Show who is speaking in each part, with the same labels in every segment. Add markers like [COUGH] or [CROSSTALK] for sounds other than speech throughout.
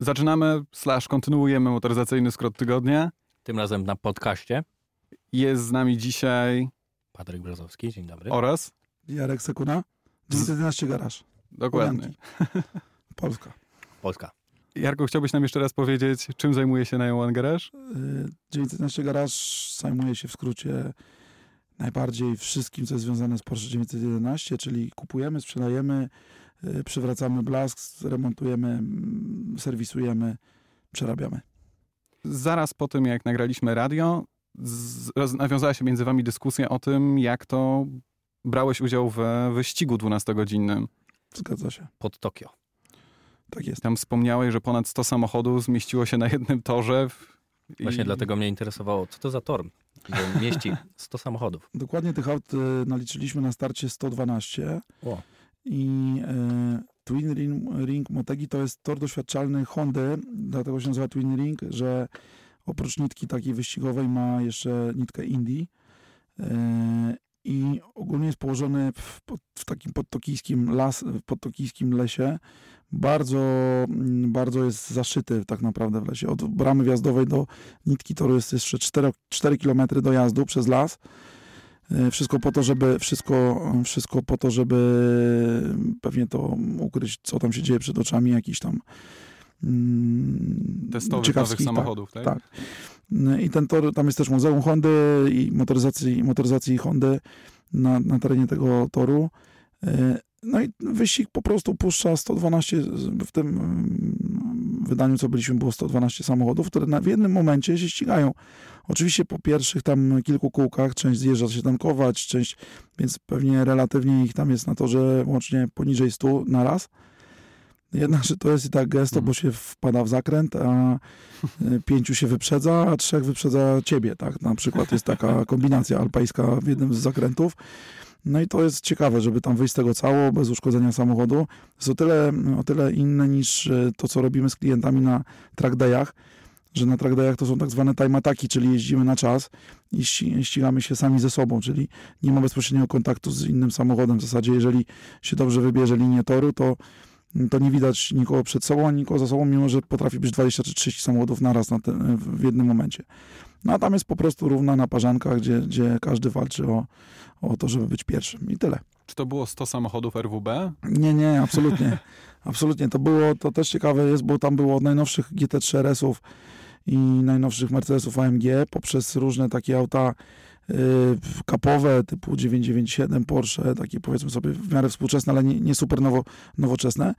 Speaker 1: Zaczynamy, slash kontynuujemy motoryzacyjny skrót tygodnia.
Speaker 2: Tym razem na podcaście.
Speaker 1: Jest z nami dzisiaj
Speaker 2: Patryk Brzozowski, dzień dobry.
Speaker 1: oraz...
Speaker 3: Jarek Sekuna, 911 Garaż,
Speaker 1: Dokładnie.
Speaker 3: Polska.
Speaker 2: Polska.
Speaker 1: Jarku, chciałbyś nam jeszcze raz powiedzieć, czym zajmuje się Nine One Garage?
Speaker 3: Y, 911 Garaż zajmuje się w skrócie najbardziej wszystkim, co jest związane z Porsche 911, czyli kupujemy, sprzedajemy, y, przywracamy blask, remontujemy, mm, serwisujemy, przerabiamy.
Speaker 1: Zaraz po tym, jak nagraliśmy radio, z, nawiązała się między wami dyskusja o tym, jak to brałeś udział w wyścigu 12-godzinnym.
Speaker 3: Zgadza się.
Speaker 2: Pod Tokio.
Speaker 3: Tak jest.
Speaker 1: Tam wspomniałeś, że ponad 100 samochodów zmieściło się na jednym torze. w-
Speaker 2: Właśnie
Speaker 1: i-
Speaker 2: dlatego mnie interesowało, co to za tor, że mieści [LAUGHS] 100 samochodów.
Speaker 3: Dokładnie tych aut y, naliczyliśmy na starcie 112
Speaker 2: O,
Speaker 3: i y, Twin Ring, Ring Motegi to jest tor doświadczalny Hondy, dlatego się nazywa Twin Ring, że oprócz nitki takiej wyścigowej ma jeszcze nitkę Indii y, i ogólnie jest położony w, w takim podtokijskim, las, w podtokijskim lesie. Bardzo, mm, bardzo jest zaszyty tak naprawdę w lesie. Od bramy wjazdowej do nitki toru jest jeszcze 4, 4 km dojazdu przez las. E, Wszystko po to, żeby wszystko, wszystko po to, żeby pewnie to ukryć, co tam się dzieje przed oczami, jakiś tam mm,
Speaker 1: Testowych nowych
Speaker 3: tak,
Speaker 1: samochodów, tak?
Speaker 3: tak. No I ten tor, tam jest też Muzeum Hondy i motoryzacji, motoryzacji Hondy na, na terenie tego toru. E, No i wyścig po prostu puszcza 112, w tym mm, wydaniu, co byliśmy, było 112 samochodów, które na, w jednym momencie się ścigają. Oczywiście po pierwszych tam kilku kółkach część zjeżdża się tankować, część, więc pewnie relatywnie ich tam jest na torze łącznie poniżej 100 na raz. Jednakże to jest i tak gesto,
Speaker 1: Mhm.
Speaker 3: bo się wpada w zakręt, a y, pięciu się wyprzedza, a trzech wyprzedza ciebie, tak? Na przykład jest taka [LAUGHS] kombinacja alpejska w jednym z zakrętów. No i to jest ciekawe, żeby tam wyjść z tego cało, bez uszkodzenia samochodu. Jest o tyle, o tyle inne niż y, to, co robimy z klientami na track dayach, że na track dayach to są tak zwane time ataki, czyli jeździmy na czas i ści- ścigamy się sami ze sobą, czyli nie ma bezpośredniego kontaktu z innym samochodem. W zasadzie, jeżeli się dobrze wybierze linię toru, to to nie widać nikogo przed sobą, ani nikogo za sobą, mimo że potrafi być 20 czy 30 samochodów naraz na ten, w jednym momencie. No a tam jest po prostu równa naparzanka, gdzie, gdzie każdy walczy o, o to, żeby być pierwszym. I tyle.
Speaker 1: Czy to było 100 samochodów RWB?
Speaker 3: Nie, nie, absolutnie. absolutnie. To było, to też ciekawe jest, bo tam było od najnowszych GT3 RS-ów i najnowszych Mercedesów AMG, poprzez różne takie auta y, kapowe typu 997 Porsche, takie powiedzmy sobie w miarę współczesne, ale nie, nie super nowo, nowoczesne,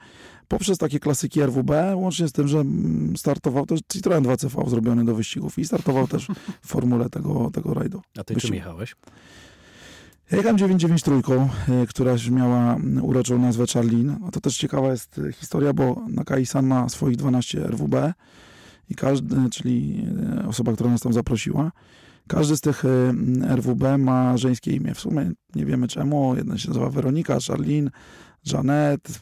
Speaker 3: poprzez takie klasyki RWB, łącznie z tym, że mm, startował też Citroen 2CV zrobiony do wyścigów i startował też w formule tego, tego rajdu.
Speaker 2: a ty czym
Speaker 3: Wyścig.
Speaker 2: jechałeś?
Speaker 3: Ja jechałem 993, y, która miała mm, uroczą nazwę Charlin. To też ciekawa jest y, historia, bo Nakai-san ma swoich 12 RWB i każdy, czyli y, osoba, która nas tam zaprosiła, każdy z tych mm, RWB ma żeńskie imię. W sumie nie wiemy czemu. Jedna się nazywa Weronika, Charlin, Janet.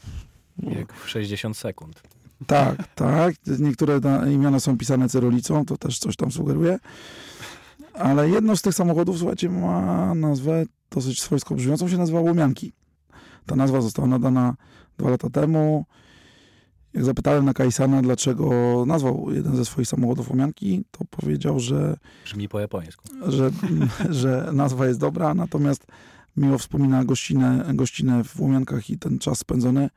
Speaker 2: Jak w 60 sekund.
Speaker 3: Tak, tak. Niektóre na- imiona są pisane cyrylicą, to też coś tam sugeruje. Ale jedno z tych samochodów, słuchajcie, ma nazwę dosyć swojsko brzmiącą, się nazywa Łomianki. Ta nazwa została nadana dwa lata temu. Jak zapytałem na Kajsana, dlaczego nazwał jeden ze swoich samochodów Łomianki, to powiedział, że,
Speaker 2: Brzmi po japońsku.
Speaker 3: że, [LAUGHS] że nazwa jest dobra, natomiast miło wspomina gościnę, gościnę w Łomiankach i ten czas spędzony,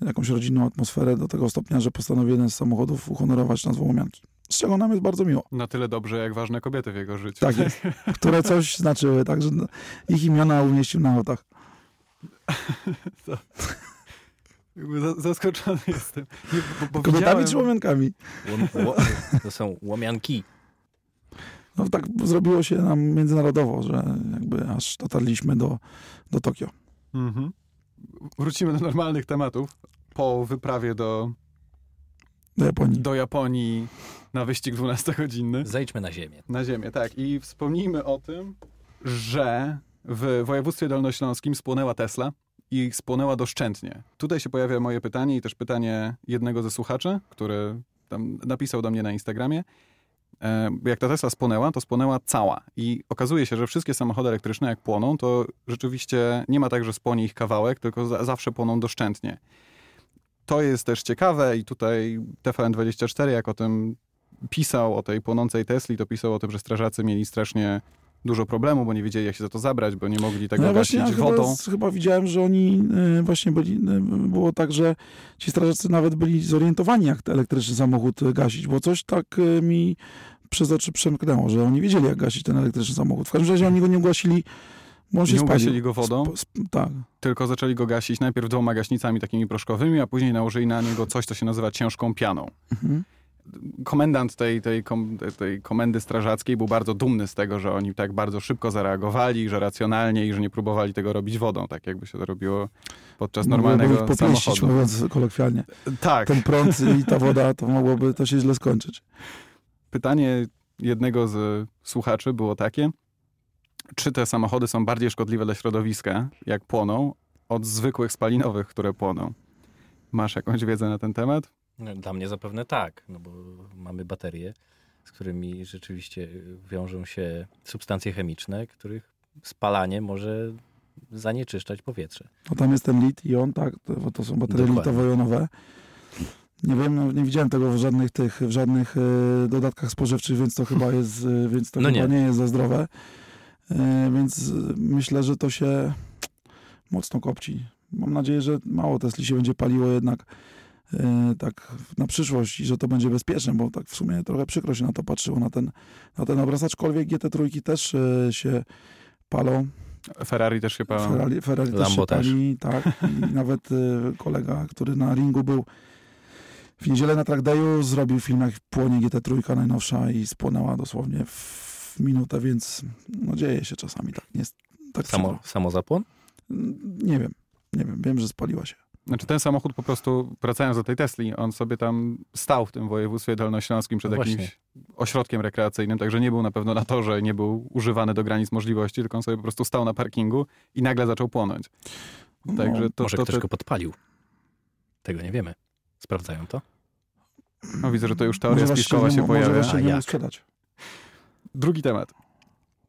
Speaker 3: jakąś rodzinną atmosferę do tego stopnia, że postanowił jeden z samochodów uhonorować nazwą Łomianki. Z czego nam jest bardzo miło.
Speaker 1: Na tyle dobrze, jak ważne kobiety w jego życiu.
Speaker 3: Tak jest. [LAUGHS] Które coś znaczyły, także ich imiona umieścił na autach.
Speaker 1: Za- Zaskoczony [LAUGHS] jestem. Nie, bo, bo
Speaker 3: Kobietami
Speaker 1: widziałem-
Speaker 3: czy łomiankami?
Speaker 2: Łom, ło, to są łomianki.
Speaker 3: No tak zrobiło się nam międzynarodowo, że jakby aż dotarliśmy do, do Tokio.
Speaker 1: Mhm. Wrócimy do normalnych tematów. Po wyprawie do,
Speaker 3: Do Japonii.
Speaker 1: do Japonii na wyścig 12-godzinny.
Speaker 2: Zejdźmy na ziemię.
Speaker 1: Na ziemię, tak. I wspomnijmy o tym, że w województwie dolnośląskim spłonęła Tesla i spłonęła doszczętnie. Tutaj się pojawia moje pytanie i też pytanie jednego ze słuchaczy, który tam napisał do mnie na Instagramie. E, Jak ta Tesla spłonęła, to spłonęła cała. I okazuje się, że wszystkie samochody elektryczne jak płoną, to rzeczywiście nie ma tak, że spłonie ich kawałek, tylko za, zawsze płoną doszczętnie. to jest też ciekawe i tutaj TVN24 jak o tym pisał, o tej płonącej Tesli, to pisał o tym, że strażacy mieli strasznie dużo problemu, bo nie wiedzieli jak się za to zabrać, bo nie mogli tego
Speaker 3: No ja
Speaker 1: gasić
Speaker 3: właśnie ja
Speaker 1: wodą.
Speaker 3: chyba, chyba widziałem, że oni y, właśnie byli, y, było tak, że ci strażacy nawet byli zorientowani, jak ten elektryczny samochód gasić, bo coś tak y, mi przez oczy przemknęło, że oni wiedzieli, jak gasić ten elektryczny samochód. W każdym razie oni go nie on się
Speaker 1: Nie ugasili go wodą?
Speaker 3: Sp- tak.
Speaker 1: tylko zaczęli go gasić najpierw dwoma gaśnicami takimi proszkowymi, a później nałożyli na niego coś, co się nazywa ciężką pianą.
Speaker 3: Mhm.
Speaker 1: Komendant tej, tej, kom, tej komendy strażackiej był bardzo dumny z tego, że oni tak bardzo szybko zareagowali, że racjonalnie i że nie próbowali tego robić wodą, tak jakby się to robiło podczas
Speaker 3: Mogłoby
Speaker 1: normalnego
Speaker 3: ich popieścić,
Speaker 1: samochodu.
Speaker 3: mówiąc kolokwialnie.
Speaker 1: Tak.
Speaker 3: Ten prąd i ta woda, [LAUGHS] to mogłoby to się źle skończyć.
Speaker 1: Pytanie jednego z słuchaczy było takie, czy te samochody są bardziej szkodliwe dla środowiska, jak płoną, od zwykłych spalinowych, które płoną? Masz jakąś wiedzę na ten temat?
Speaker 2: Dla mnie zapewne tak, no bo mamy baterie, z którymi rzeczywiście wiążą się substancje chemiczne, których spalanie może zanieczyszczać powietrze.
Speaker 3: No tam jest ten lit i on, tak, to, to są baterie litowo-jonowe. Nie wiem, no, nie widziałem tego w żadnych tych, w żadnych e, dodatkach spożywczych, więc to chyba jest, e, więc to
Speaker 2: No
Speaker 3: chyba nie.
Speaker 2: nie.
Speaker 3: jest za zdrowe. E, więc e, myślę, że to się mocno kopci. Mam nadzieję, że mało Tesli się będzie paliło jednak tak na przyszłość i że to będzie bezpieczne, bo tak w sumie trochę przykro się na to patrzyło, na ten, na ten obraz, aczkolwiek GT3 też e, się palą.
Speaker 1: Ferrari też się pała.
Speaker 3: Ferrari, Ferrari też
Speaker 2: Lambo
Speaker 3: się pali, tak. I [LAUGHS] nawet y, kolega, który na ringu był w niedzielę na track dayu, zrobił film jak płonie GT3 najnowsza i spłonęła dosłownie w minutę, więc no dzieje się czasami tak. Nie, jest- tak
Speaker 2: Samo,
Speaker 3: przykro.
Speaker 2: samozapłon?
Speaker 3: Nie wiem, nie wiem, wiem, że spaliła się.
Speaker 1: Znaczy ten samochód po prostu, wracając do tej Tesli, on sobie tam stał w tym województwie dolnośląskim przed
Speaker 2: No
Speaker 1: jakimś ośrodkiem rekreacyjnym, także nie był na pewno na torze, nie był używany do granic możliwości, tylko on sobie po prostu stał na parkingu i nagle zaczął płonąć.
Speaker 3: No,
Speaker 1: Także to,
Speaker 2: Może
Speaker 1: to,
Speaker 2: ktoś
Speaker 1: to,
Speaker 2: go podpalił. Tego nie wiemy. Sprawdzają to?
Speaker 1: no widzę, że to już
Speaker 3: może
Speaker 1: teoria
Speaker 3: właśnie
Speaker 1: spiskowa się
Speaker 3: Może
Speaker 1: pojawia.
Speaker 3: nie
Speaker 2: jak?
Speaker 3: sprzedać.
Speaker 1: Drugi temat.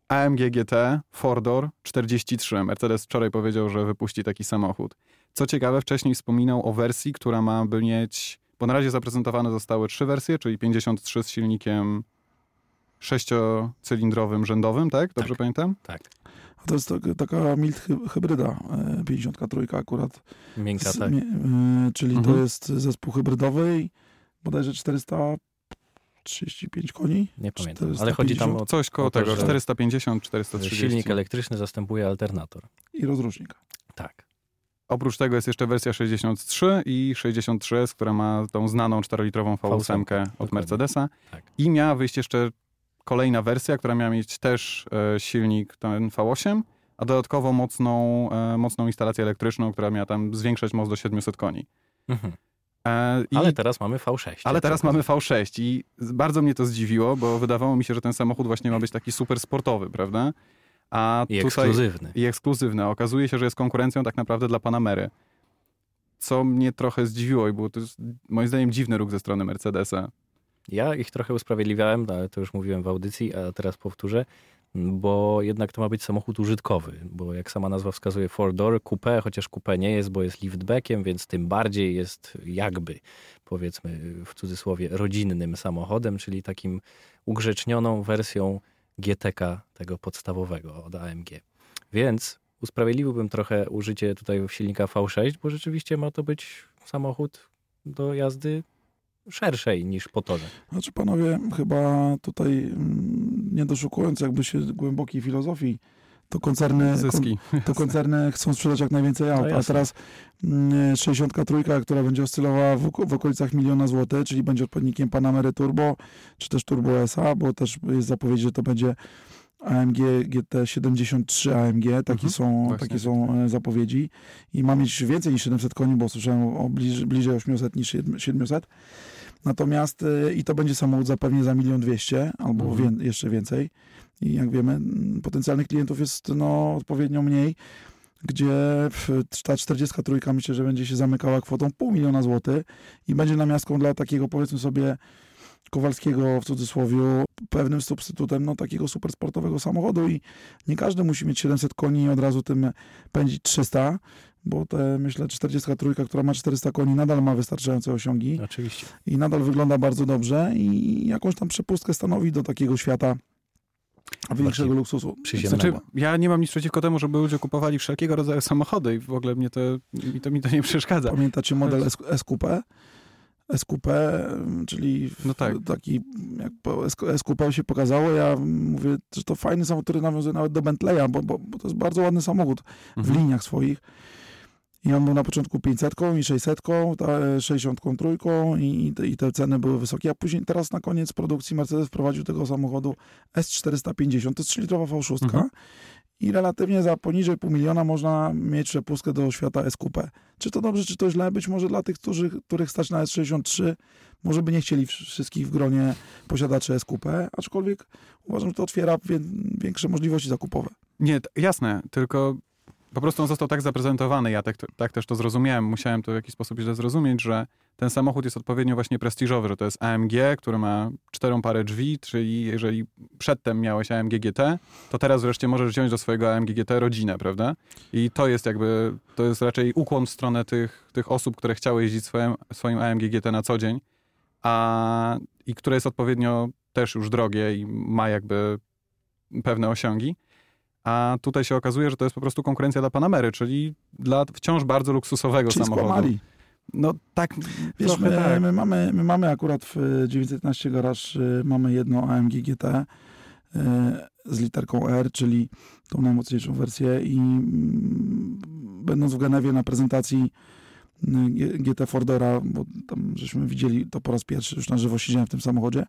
Speaker 1: AMG GT Fordor 43. Mercedes wczoraj powiedział, że wypuści taki samochód. Co ciekawe, wcześniej wspominał o wersji, która ma by mieć, bo na razie zaprezentowane zostały trzy wersje, czyli 53 z silnikiem sześciocylindrowym rzędowym, tak? Dobrze
Speaker 2: Tak.
Speaker 1: pamiętam?
Speaker 2: Tak.
Speaker 3: A to jest tak, taka mild hy- hybryda, e, 53 akurat.
Speaker 2: Miękka,
Speaker 3: Z-
Speaker 2: tak.
Speaker 3: e, czyli
Speaker 1: Mhm.
Speaker 3: to jest zespół hybrydowy bodajże 435 koni.
Speaker 2: Nie pamiętam.
Speaker 3: 450.
Speaker 2: Ale chodzi tam o
Speaker 1: Coś koło
Speaker 2: o to,
Speaker 1: tego,
Speaker 2: że-
Speaker 1: 450,
Speaker 2: że
Speaker 1: 430.
Speaker 2: silnik elektryczny zastępuje alternator.
Speaker 3: i rozrusznik.
Speaker 2: Tak.
Speaker 1: Oprócz tego jest jeszcze wersja 63 i 63S, która ma tą znaną 4-litrową V8 od
Speaker 2: dokładnie.
Speaker 1: Mercedesa.
Speaker 2: Tak.
Speaker 1: I miała wyjść jeszcze kolejna wersja, która miała mieć też e, silnik ten V8, a dodatkowo mocną, e, mocną instalację elektryczną, która miała tam zwiększać moc do 700 koni.
Speaker 2: Mhm.
Speaker 1: E, i,
Speaker 2: Ale teraz mamy V6.
Speaker 1: ale teraz mamy V6 i bardzo mnie to zdziwiło, bo wydawało mi się, że ten samochód właśnie ma być taki super sportowy, prawda? A
Speaker 2: I
Speaker 1: tutaj
Speaker 2: ekskluzywny.
Speaker 1: i ekskluzywny. a Okazuje się, że jest konkurencją tak naprawdę dla Panamery. Co mnie trochę zdziwiło i było to jest, moim zdaniem dziwny ruch ze strony Mercedesa.
Speaker 2: Ja ich trochę usprawiedliwiałem, no, ale to już mówiłem w audycji, a teraz powtórzę, bo jednak to ma być samochód użytkowy, bo jak sama nazwa wskazuje four door coupé, chociaż coupé nie jest, bo jest liftbackiem, więc tym bardziej jest jakby, powiedzmy w cudzysłowie, rodzinnym samochodem, czyli takim ugrzecznioną wersją GTK tego podstawowego od AMG. Więc usprawiedliwiłbym trochę użycie tutaj silnika V6, bo rzeczywiście ma to być samochód do jazdy szerszej niż po torze.
Speaker 3: Znaczy panowie, chyba tutaj mm, nie doszukując jakby się głębokiej filozofii, to koncerny,
Speaker 1: Zyski.
Speaker 3: to koncerny chcą sprzedać jak najwięcej aut,
Speaker 2: No
Speaker 3: a teraz mm, 63, która będzie oscylowała w, w okolicach miliona złotych, czyli będzie odpowiednikiem Panamery Turbo, czy też Turbo SA, bo też jest zapowiedź, że to będzie AMG GT73 AMG, takie
Speaker 1: Mhm,
Speaker 3: są,
Speaker 1: właśnie.
Speaker 3: takie są e, zapowiedzi i ma mieć więcej niż 700 koni, bo słyszałem o bliż, bliżej 800 niż 700. Natomiast e, i to będzie samochód zapewnie za milion dwieście albo
Speaker 2: Mhm.
Speaker 3: wię, jeszcze więcej. I jak wiemy, potencjalnych klientów jest no, odpowiednio mniej, gdzie ta 43 myślę, że będzie się zamykała kwotą pół miliona złotych i będzie namiastką dla takiego powiedzmy sobie Kowalskiego w cudzysłowie pewnym substytutem no, takiego supersportowego samochodu i nie każdy musi mieć 700 koni i od razu tym pędzić 300, bo te myślę 43, która ma 400 koni nadal ma wystarczające osiągi
Speaker 2: Oczywiście.
Speaker 3: i nadal wygląda bardzo dobrze i jakąś tam przepustkę stanowi do takiego świata większego luksusu.
Speaker 1: Znaczy, ja nie mam nic przeciwko temu, żeby ludzie kupowali wszelkiego rodzaju samochody i w ogóle mnie to, mi to, mi to nie przeszkadza.
Speaker 3: Pamiętacie model S- SQP? SQP, czyli
Speaker 1: No tak.
Speaker 3: taki, jak SQP się pokazało, ja mówię, że to fajny samochód, który nawiązuje nawet do Bentleya, bo, bo, bo to jest bardzo ładny samochód w
Speaker 1: Mhm.
Speaker 3: liniach swoich. I on był na początku 500 i 600, ta 63 i, i, te, i te ceny były wysokie, a później teraz na koniec produkcji Mercedes wprowadził tego samochodu S450, to jest 3-litrowa V6
Speaker 1: Mhm.
Speaker 3: i relatywnie za poniżej pół miliona można mieć przepustkę do świata SQP. Czy to dobrze, czy to źle? Być może dla tych, którzy, których stać na S63, może by nie chcieli wsz- wszystkich w gronie posiadaczy SQP, aczkolwiek uważam, że to otwiera wie, większe możliwości zakupowe.
Speaker 1: Nie, jasne, tylko po prostu on został tak zaprezentowany, ja tak, tak też to zrozumiałem, musiałem to w jakiś sposób źle zrozumieć, że ten samochód jest odpowiednio właśnie prestiżowy, że to jest AMG, który ma czterą parę drzwi, czyli jeżeli przedtem miałeś AMG GT, to teraz wreszcie możesz wziąć do swojego AMG GT rodzinę, prawda? I to jest jakby, to jest raczej ukłon w stronę tych, tych osób, które chciały jeździć swoim, swoim AMG GT na co dzień, a, i które jest odpowiednio też już drogie i ma jakby pewne osiągi. A tutaj się okazuje, że to jest po prostu konkurencja dla Panamery, czyli dla wciąż bardzo luksusowego
Speaker 3: Czyli
Speaker 1: samochodu.
Speaker 3: skłamali.
Speaker 1: No tak,
Speaker 3: Wiesz, my,
Speaker 1: tak.
Speaker 3: my, mamy, my mamy akurat w y, 911 Garage y, mamy jedno AMG GT y, z literką R, czyli tą najmocniejszą wersję i mm, będąc w Genewie na prezentacji GT Fordora, bo tam żeśmy widzieli to po raz pierwszy, już na żywo siedziałem w tym samochodzie,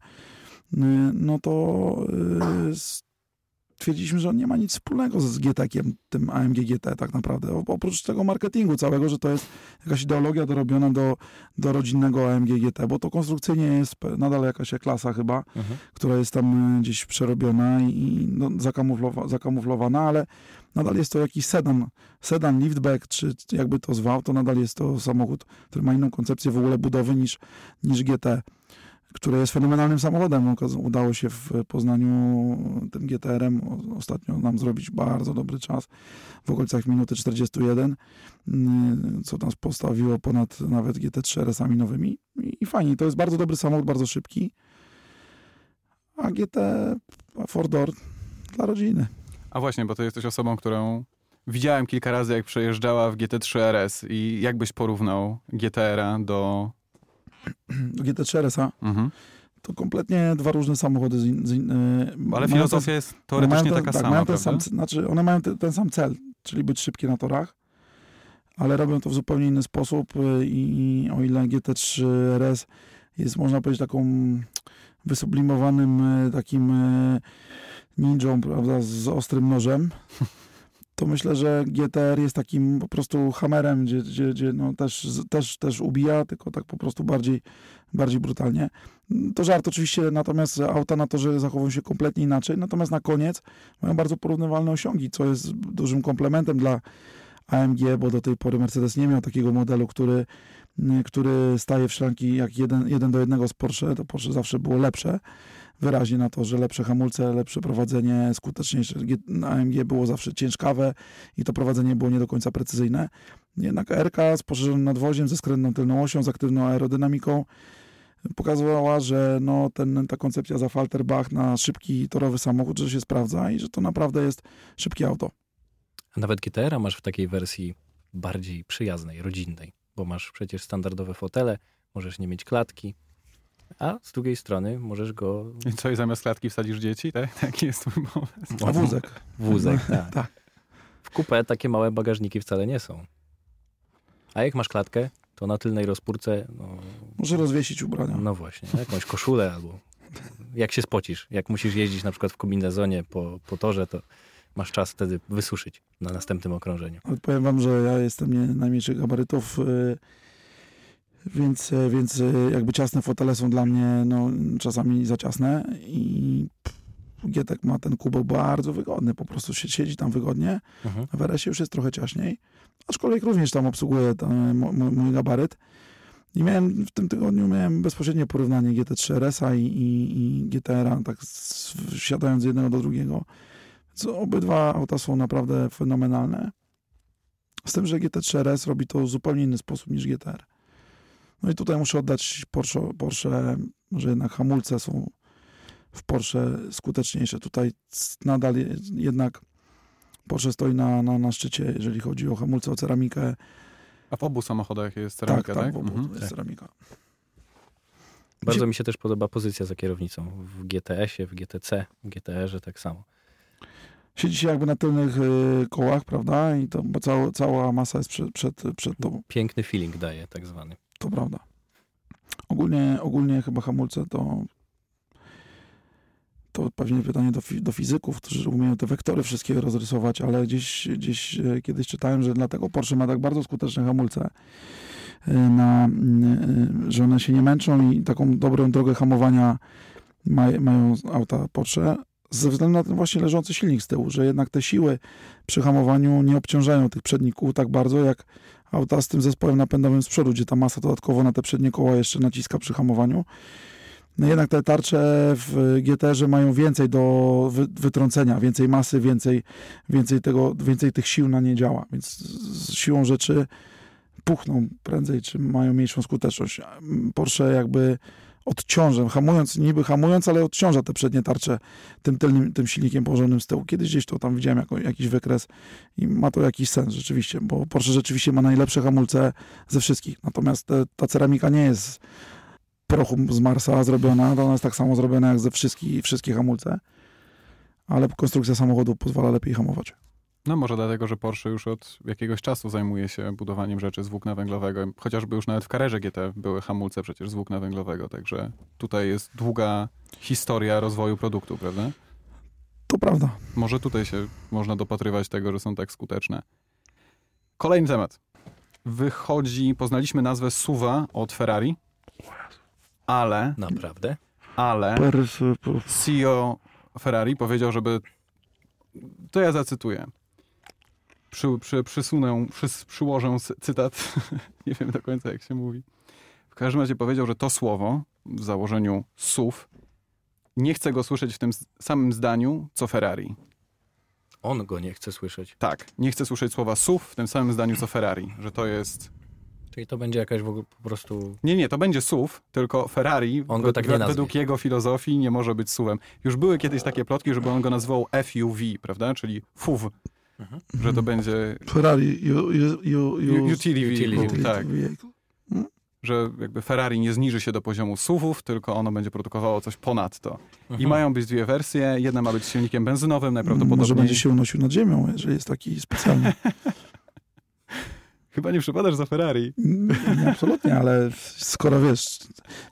Speaker 3: no to y, stwierdziliśmy, że on nie ma nic wspólnego z GT-kiem, tym AMG GT tak naprawdę, oprócz tego marketingu całego, że to jest jakaś ideologia dorobiona do, do rodzinnego AMG GT, bo to konstrukcyjnie jest nadal jakaś klasa chyba,
Speaker 2: Mhm.
Speaker 3: która jest tam y, gdzieś przerobiona i no, zakamuflowa, zakamuflowana, ale nadal jest to jakiś sedan, sedan, liftback, czy jakby to zwał, to nadal jest to samochód, który ma inną koncepcję w ogóle budowy niż, niż GT, które jest fenomenalnym samochodem. Okaz- Udało się w Poznaniu tym GTR-em ostatnio nam zrobić bardzo dobry czas, w okolicach minuty 41, mm, co nas postawiło ponad nawet GT3 RS-ami nowymi i, fajnie. To jest bardzo dobry samochód, bardzo szybki, a GT a Four Door dla rodziny.
Speaker 1: A właśnie, bo ty jesteś osobą, którą widziałem kilka razy, jak przejeżdżała w GT3 RS i jak byś porównał GTR-a do... [CLEARS THROAT]
Speaker 3: GT3 RS-a
Speaker 1: Mhm.
Speaker 3: to kompletnie dwa różne samochody. Z z y,
Speaker 1: Ale filozofia jest teoretycznie
Speaker 3: ten-
Speaker 1: taka
Speaker 3: tak,
Speaker 1: sama,
Speaker 3: ten sam, znaczy one mają te, ten sam cel, czyli być szybkie na torach, ale robią to w zupełnie inny sposób y, i o ile GT3 RS jest, można powiedzieć, taką wysublimowanym y, takim ninją, prawda, z ostrym nożem, to myślę, że GTR jest takim po prostu hammerem, gdzie, gdzie, gdzie no też, też, też ubija, tylko tak po prostu bardziej, bardziej brutalnie. To żart oczywiście, natomiast auta na torze zachowują się kompletnie inaczej, natomiast na koniec mają bardzo porównywalne osiągi, co jest dużym komplementem dla AMG, bo do tej pory Mercedes nie miał takiego modelu, który, który staje w szranki jak jeden, jeden do jednego z Porsche. To Porsche zawsze było lepsze, wyraźnie na to, że lepsze hamulce, lepsze prowadzenie, skuteczniejsze. AMG było zawsze ciężkawe i to prowadzenie było nie do końca precyzyjne. Jednak RK z poszerzonym nadwoziem, ze skrętną tylną osią, z aktywną aerodynamiką pokazywała, że no, ten, ta koncepcja za Falterbach na szybki torowy samochód, że się sprawdza i że to naprawdę jest szybkie auto.
Speaker 2: A nawet GTR-a masz w takiej wersji bardziej przyjaznej, rodzinnej, bo masz przecież standardowe fotele, możesz nie mieć klatki, a z drugiej strony możesz go...
Speaker 1: I co, i zamiast klatki wsadzisz dzieci, tak? Taki jest twój pomysł.
Speaker 3: A wózek.
Speaker 2: Wózek, tak.
Speaker 3: Tak.
Speaker 2: W kupę takie małe bagażniki wcale nie są. A jak masz klatkę, to na tylnej rozpórce, no,
Speaker 3: Może rozwiesić ubrania.
Speaker 2: no właśnie, jakąś koszulę albo jak się spocisz, jak musisz jeździć na przykład w kombinezonie po, po torze, to masz czas wtedy wysuszyć na następnym okrążeniu.
Speaker 3: Ale powiem wam, że ja jestem nie najmniejszych gabarytów, y, więc, y, więc y, jakby ciasne fotele są dla mnie no, czasami za ciasne i Gietek ma ten kubeł bardzo wygodny, po prostu się siedzi tam wygodnie,
Speaker 2: Mhm.
Speaker 3: w RS-ie już jest trochę ciaśniej, aczkolwiek również tam obsługuje tam, mo- mój gabaryt. I miałem w tym tygodniu miałem bezpośrednie porównanie GT3 RS-a i, i, i GTR-a, tak z, wsiadając z jednego do drugiego. Co obydwa auta są naprawdę fenomenalne. Z tym, że GT3 RS robi to w zupełnie inny sposób niż GTR. No i tutaj muszę oddać Porsche, Porsche że jednak hamulce są w Porsche skuteczniejsze. Tutaj nadal jednak Porsche stoi na, na, na szczycie, jeżeli chodzi o hamulce, o ceramikę.
Speaker 1: A w obu samochodach jest ceramika, tak?
Speaker 3: tak, w obu
Speaker 1: Mhm.
Speaker 3: jest
Speaker 2: Tak.
Speaker 3: ceramika.
Speaker 2: Bardzo mi się też podoba pozycja za kierownicą. W GTS-ie, w GTC, w GTR-ze tak samo.
Speaker 3: Siedzi się jakby na tylnych y, kołach, prawda? I to, bo cała, cała masa jest przed, przed, przed tobą.
Speaker 2: Piękny feeling daje tak zwany.
Speaker 3: To prawda. Ogólnie, ogólnie chyba hamulce to to pewnie pytanie do, do fizyków, którzy umieją te wektory wszystkie rozrysować, ale gdzieś, gdzieś e, kiedyś czytałem, że dlatego Porsche ma tak bardzo skuteczne hamulce, e, na, e, że one się nie męczą i taką dobrą drogę hamowania ma, mają auta Porsche, ze względu na ten właśnie leżący silnik z tyłu, że jednak te siły przy hamowaniu nie obciążają tych przednich kół tak bardzo, jak auta z tym zespołem napędowym z przodu, gdzie ta masa dodatkowo na te przednie koła jeszcze naciska przy hamowaniu. No jednak te tarcze w GTR-ze mają więcej do wy, wytrącenia, więcej masy, więcej, więcej, tego, więcej tych sił na nie działa, więc z siłą rzeczy puchną prędzej, czy mają mniejszą skuteczność. Porsche jakby odciąża, hamując, niby hamując, ale odciąża te przednie tarcze tym, tylnym, tym silnikiem położonym z tyłu. Kiedyś gdzieś to tam widziałem jako, jakiś wykres i ma to jakiś sens rzeczywiście, bo Porsche rzeczywiście ma najlepsze hamulce ze wszystkich. Natomiast te, ta ceramika nie jest prochu z Marsa zrobiona, to ona jest tak samo zrobiona jak ze wszystkich, wszystkie hamulce, ale konstrukcja samochodu pozwala lepiej hamować.
Speaker 1: No może dlatego, że Porsche już od jakiegoś czasu zajmuje się budowaniem rzeczy z włókna węglowego. Chociażby już nawet w Carrerze GT były hamulce przecież z włókna węglowego, także tutaj jest długa historia rozwoju produktu, prawda?
Speaker 3: To prawda.
Speaker 1: Może tutaj się można dopatrywać tego, że są tak skuteczne. Kolejny temat. Wychodzi, poznaliśmy nazwę Suwa od Ferrari, ale,
Speaker 2: Naprawdę.
Speaker 1: ale CEO Ferrari powiedział, żeby. To ja zacytuję. Przy, przy, przysunę, przys, przyłożę cytat. [LAUGHS] Nie wiem do końca, jak się mówi. W każdym razie powiedział, że to słowo w założeniu SUV nie chce go słyszeć w tym samym zdaniu co Ferrari.
Speaker 2: On go nie chce słyszeć.
Speaker 1: Tak, nie chce słyszeć słowa SUV w tym samym zdaniu co Ferrari, że to jest.
Speaker 2: Czyli to będzie jakaś w ogóle po prostu...
Speaker 1: Nie, nie, to będzie SUV, tylko Ferrari
Speaker 2: On go tak nie nazwie.
Speaker 1: według jego filozofii nie może być SUVem. Już były kiedyś takie plotki, żeby on go nazwał FUV, prawda? Czyli FUV,
Speaker 2: Mhm.
Speaker 1: że to będzie
Speaker 3: Ferrari, you,
Speaker 1: utility vehicle,
Speaker 2: utility
Speaker 1: tak.
Speaker 3: vehicle.
Speaker 1: Że jakby Ferrari nie zniży się do poziomu SUVów, tylko ono będzie produkowało coś ponadto. I
Speaker 2: Mhm.
Speaker 1: mają być dwie wersje. Jedna ma być silnikiem benzynowym,
Speaker 3: Może
Speaker 1: najprawdopodobniej.
Speaker 3: będzie się unosił nad ziemią, jeżeli jest taki specjalny. [LAUGHS]
Speaker 1: Chyba nie przypadasz za Ferrari.
Speaker 3: Nie, absolutnie, ale skoro wiesz,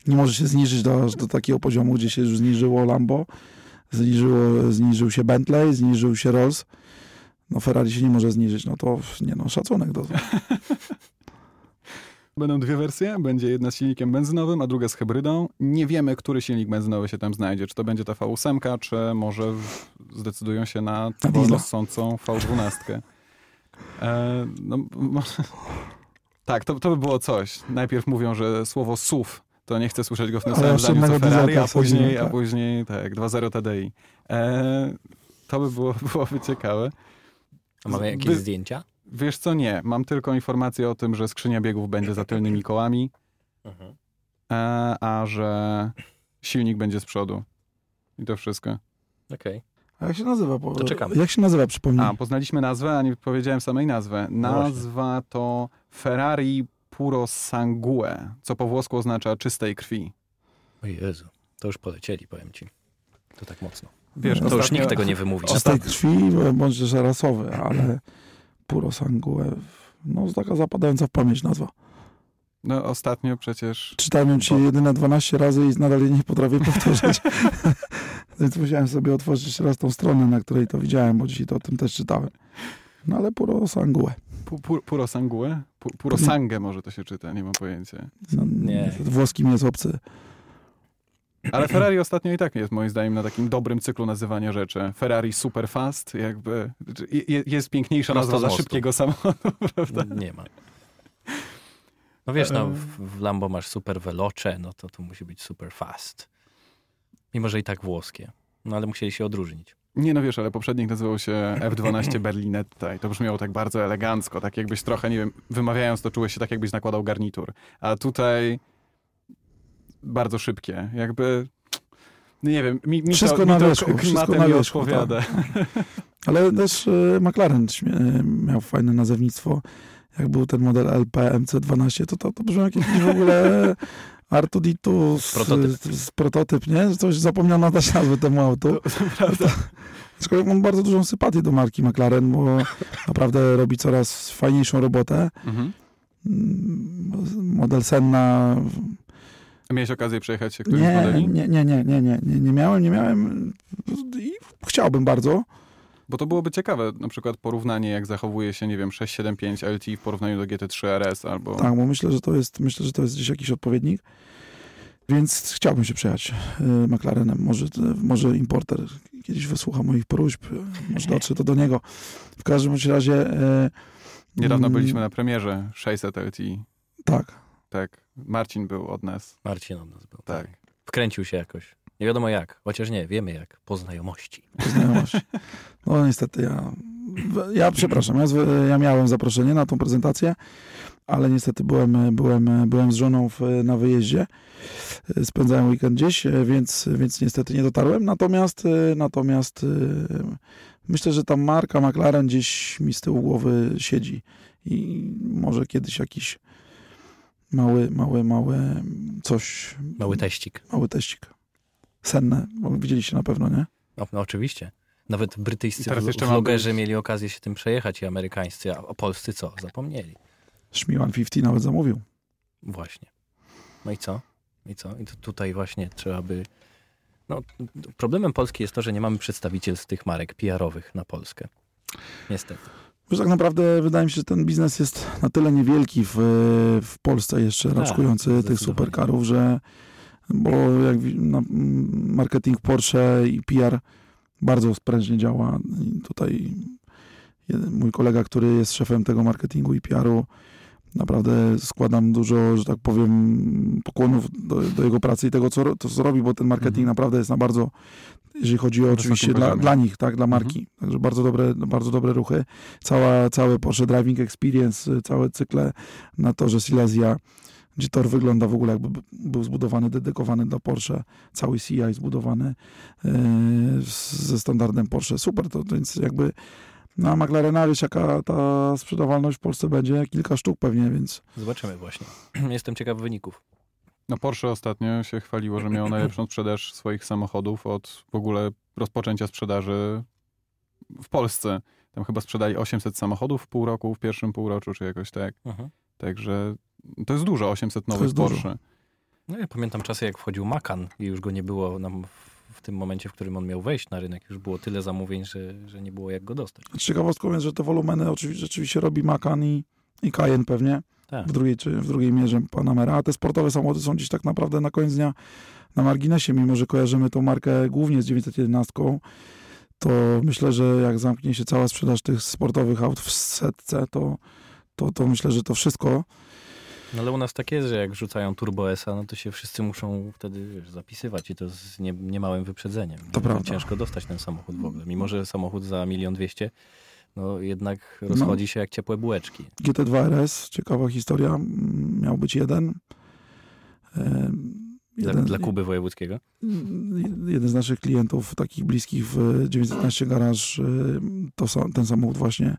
Speaker 3: nie może się zniżyć do, do takiego poziomu, gdzie się już zniżyło Lambo, zniżyło, zniżył się Bentley, zniżył się Rolls, no Ferrari się nie może zniżyć, no to nie no, szacunek do [LAUGHS]
Speaker 1: Będą dwie wersje. Będzie jedna z silnikiem benzynowym, a druga z hybrydą. Nie wiemy, który silnik benzynowy się tam znajdzie. Czy to będzie ta V8, czy może w- zdecydują się na rozsądcą V12. E, no, mo- [LAUGHS] tak, to, to by było coś. Najpierw mówią, że słowo SUV to nie chcę słyszeć go w tym samym zdaniu co Ferrari, a później, a
Speaker 3: tak.
Speaker 1: później tak, 2.0 TDI. E, to by było, [LAUGHS] byłoby ciekawe.
Speaker 2: A mamy jakieś
Speaker 1: Wy-
Speaker 2: zdjęcia?
Speaker 1: Wiesz co, nie. Mam tylko informację o tym, że skrzynia biegów będzie za tylnymi kołami,
Speaker 2: Mhm.
Speaker 1: e, a że silnik będzie z przodu. I to wszystko.
Speaker 2: Okej.
Speaker 3: A jak się nazywa? Po,
Speaker 2: To czekamy.
Speaker 3: Jak się nazywa, przypomnij?
Speaker 1: A, poznaliśmy nazwę, a nie powiedziałem samej nazwy.
Speaker 2: No.
Speaker 1: Nazwa to Ferrari Puro Sangue, co po włosku oznacza czystej krwi.
Speaker 2: O Jezu, to już polecieli, powiem ci. To tak mocno.
Speaker 1: Wiesz,
Speaker 3: No,
Speaker 2: To już nikt tego nie wymówi.
Speaker 3: Czystej krwi, bądź też rasowy, ale puro sangue, no taka zapadająca w pamięć nazwa.
Speaker 1: No ostatnio przecież...
Speaker 3: Czytałem ją ci jedyne 12 razy i nadal jej nie potrafię [LAUGHS] powtórzyć. [LAUGHS] Więc musiałem sobie otworzyć jeszcze raz tą stronę, na której to widziałem, bo dzisiaj to o tym też czytałem. No ale puro sangue.
Speaker 1: Pu, pu, puro Sangue? Pu, puro Sangue może to się czyta, nie mam pojęcia.
Speaker 3: No,
Speaker 2: Nie.
Speaker 3: Włoskim jest obcy.
Speaker 1: Ale Ferrari ostatnio i tak jest moim zdaniem na takim dobrym cyklu nazywania rzeczy. Ferrari super fast, jakby je- je- jest piękniejsza
Speaker 2: Prosto
Speaker 1: nazwa dla szybkiego samochodu, [LAUGHS] prawda?
Speaker 2: Nie ma. No wiesz, no, w, Lambo masz super veloce, no to to musi być super fast. Mimo, że i tak włoskie. No ale musieli się odróżnić.
Speaker 1: Nie no wiesz, ale poprzednik nazywał się F12 [LAUGHS] Berlinetta i to brzmiało tak bardzo elegancko, tak jakbyś trochę, nie wiem, wymawiając to czułeś się tak jakbyś nakładał garnitur. A tutaj bardzo szybkie, jakby... No nie wiem, mi, mi
Speaker 3: Wszystko
Speaker 1: to,
Speaker 3: na
Speaker 1: mi to
Speaker 3: wierzchu,
Speaker 1: k-
Speaker 3: wszystko
Speaker 1: klimatem
Speaker 3: na wierzchu,
Speaker 1: odpowiada. [LAUGHS]
Speaker 3: Ale też e, McLaren śmie- miał fajne nazewnictwo. Jak był ten model LP MC12, to to, to brzmi jak jakiś w ogóle [LAUGHS] Artuditu z,
Speaker 2: Prototyp.
Speaker 3: Z, z prototyp, nie? Coś zapomniano dać nazwę temu autu.
Speaker 1: To, to prawda. [LAUGHS]
Speaker 3: Aczkolwiek mam bardzo dużą sympatię do marki McLaren, bo naprawdę robi coraz fajniejszą robotę.
Speaker 1: Mhm.
Speaker 3: Mm, Model Senna
Speaker 1: A miałeś okazję przejechać się którymś z
Speaker 3: nie,
Speaker 1: modeli?
Speaker 3: nie, nie, nie, nie, nie, nie, nie miałem, nie miałem i chciałbym bardzo.
Speaker 1: Bo to byłoby ciekawe, na przykład porównanie, jak zachowuje się, nie wiem, 675 LT w porównaniu do GT3 RS albo...
Speaker 3: Tak, bo myślę, że to jest, myślę, że to jest gdzieś jakiś odpowiednik. Więc chciałbym się przejechać y, McLarenem. Może, może importer kiedyś wysłucha moich próśb, może dotrze to do niego. W każdym razie... y,
Speaker 1: Niedawno
Speaker 3: mm,
Speaker 1: byliśmy na premierze 600 LT.
Speaker 3: Tak.
Speaker 1: Tak, Marcin był od nas.
Speaker 2: Marcin od nas był.
Speaker 1: Tak.
Speaker 2: Wkręcił się jakoś. Nie wiadomo jak, chociaż nie, wiemy jak. Po znajomości.
Speaker 3: Znajomość. [LAUGHS] No niestety ja... Ja przepraszam, ja, ja miałem zaproszenie na tą prezentację, ale niestety byłem, byłem, byłem z żoną w, na wyjeździe. Spędzałem weekend gdzieś, więc, więc niestety nie dotarłem. Natomiast, natomiast myślę, że ta marka McLaren gdzieś mi z tyłu głowy siedzi i może kiedyś jakiś mały, mały, mały coś.
Speaker 2: Mały teścik.
Speaker 3: Mały teścik. Senne, widzieliście na pewno, nie?
Speaker 2: No, no oczywiście. Nawet brytyjscy
Speaker 1: mam
Speaker 2: vlogerzy mieli okazję się tym przejechać i amerykańscy, a polscy co? Zapomnieli.
Speaker 3: Szmiwan 50 nawet zamówił.
Speaker 2: Właśnie. No i co? I co? I to tutaj właśnie trzeba by... No, problemem Polski jest to, że nie mamy przedstawicielstw tych marek PR-owych na Polskę. Niestety.
Speaker 3: Już tak naprawdę wydaje mi się, że ten biznes jest na tyle niewielki w, w Polsce jeszcze
Speaker 2: Tak,
Speaker 3: raczkujący tych supercarów, że bo jak marketing Porsche i PR bardzo sprężnie działa. I tutaj jeden, mój kolega, który jest szefem tego marketingu i PR-u, naprawdę składam dużo, że tak powiem, pokłonów do, do jego pracy i tego, co, to, co robi, bo ten marketing
Speaker 1: Mhm.
Speaker 3: naprawdę jest na bardzo, jeżeli chodzi o oczywiście dla, dla nich, tak, dla marki. Także bardzo dobre, bardzo dobre ruchy. Cała, cały Porsche Driving Experience, całe cykle na torze Silesia, gdzie tor wygląda w ogóle jakby był zbudowany, dedykowany dla Porsche, cały CI zbudowany yy, ze standardem Porsche. Super, to więc jakby na McLarena, wiesz jaka ta sprzedawalność w Polsce będzie? Kilka sztuk pewnie, więc
Speaker 2: Zobaczymy właśnie. [CLEARS THROAT] Jestem ciekaw wyników.
Speaker 1: No Porsche ostatnio się chwaliło, że miało najlepszą sprzedaż swoich samochodów od w ogóle rozpoczęcia sprzedaży w Polsce. Tam chyba sprzedali 800 samochodów w pół roku, w pierwszym półroczu, czy jakoś tak. Także to jest dużo, 800 nowych
Speaker 3: jest dużo.
Speaker 1: Porsche.
Speaker 2: No ja pamiętam czasy, jak wchodził Macan i już go nie było nam w, w tym momencie, w którym on miał wejść na rynek. Już było tyle zamówień, że, że nie było jak go dostać.
Speaker 3: ciekawostką jest, że te wolumeny oczywiście, rzeczywiście robi Macan i, i Cayenne pewnie.
Speaker 2: Tak.
Speaker 3: w drugiej, czy w drugiej mierze Panamera, a te sportowe samochody są gdzieś tak naprawdę na koniec dnia na marginesie, mimo że kojarzymy tą markę głównie z 911, to myślę, że jak zamknie się cała sprzedaż tych sportowych aut w setce, to, to, to myślę, że to wszystko
Speaker 2: No ale u nas tak jest, że jak rzucają Turbo S-a, no to się wszyscy muszą wtedy wiesz, zapisywać i to z nie, niemałym wyprzedzeniem.
Speaker 3: To prawda.
Speaker 2: Ciężko dostać ten samochód w ogóle. Mimo, że samochód za milion dwieście, no jednak rozchodzi się jak ciepłe bułeczki.
Speaker 3: GT2 RS, ciekawa historia, miał być jeden. Em,
Speaker 2: Dla,
Speaker 3: jeden-
Speaker 2: dla Kuby Wojewódzkiego.
Speaker 3: jeden z naszych klientów, takich bliskich w 911 garaż, y, to ten samochód właśnie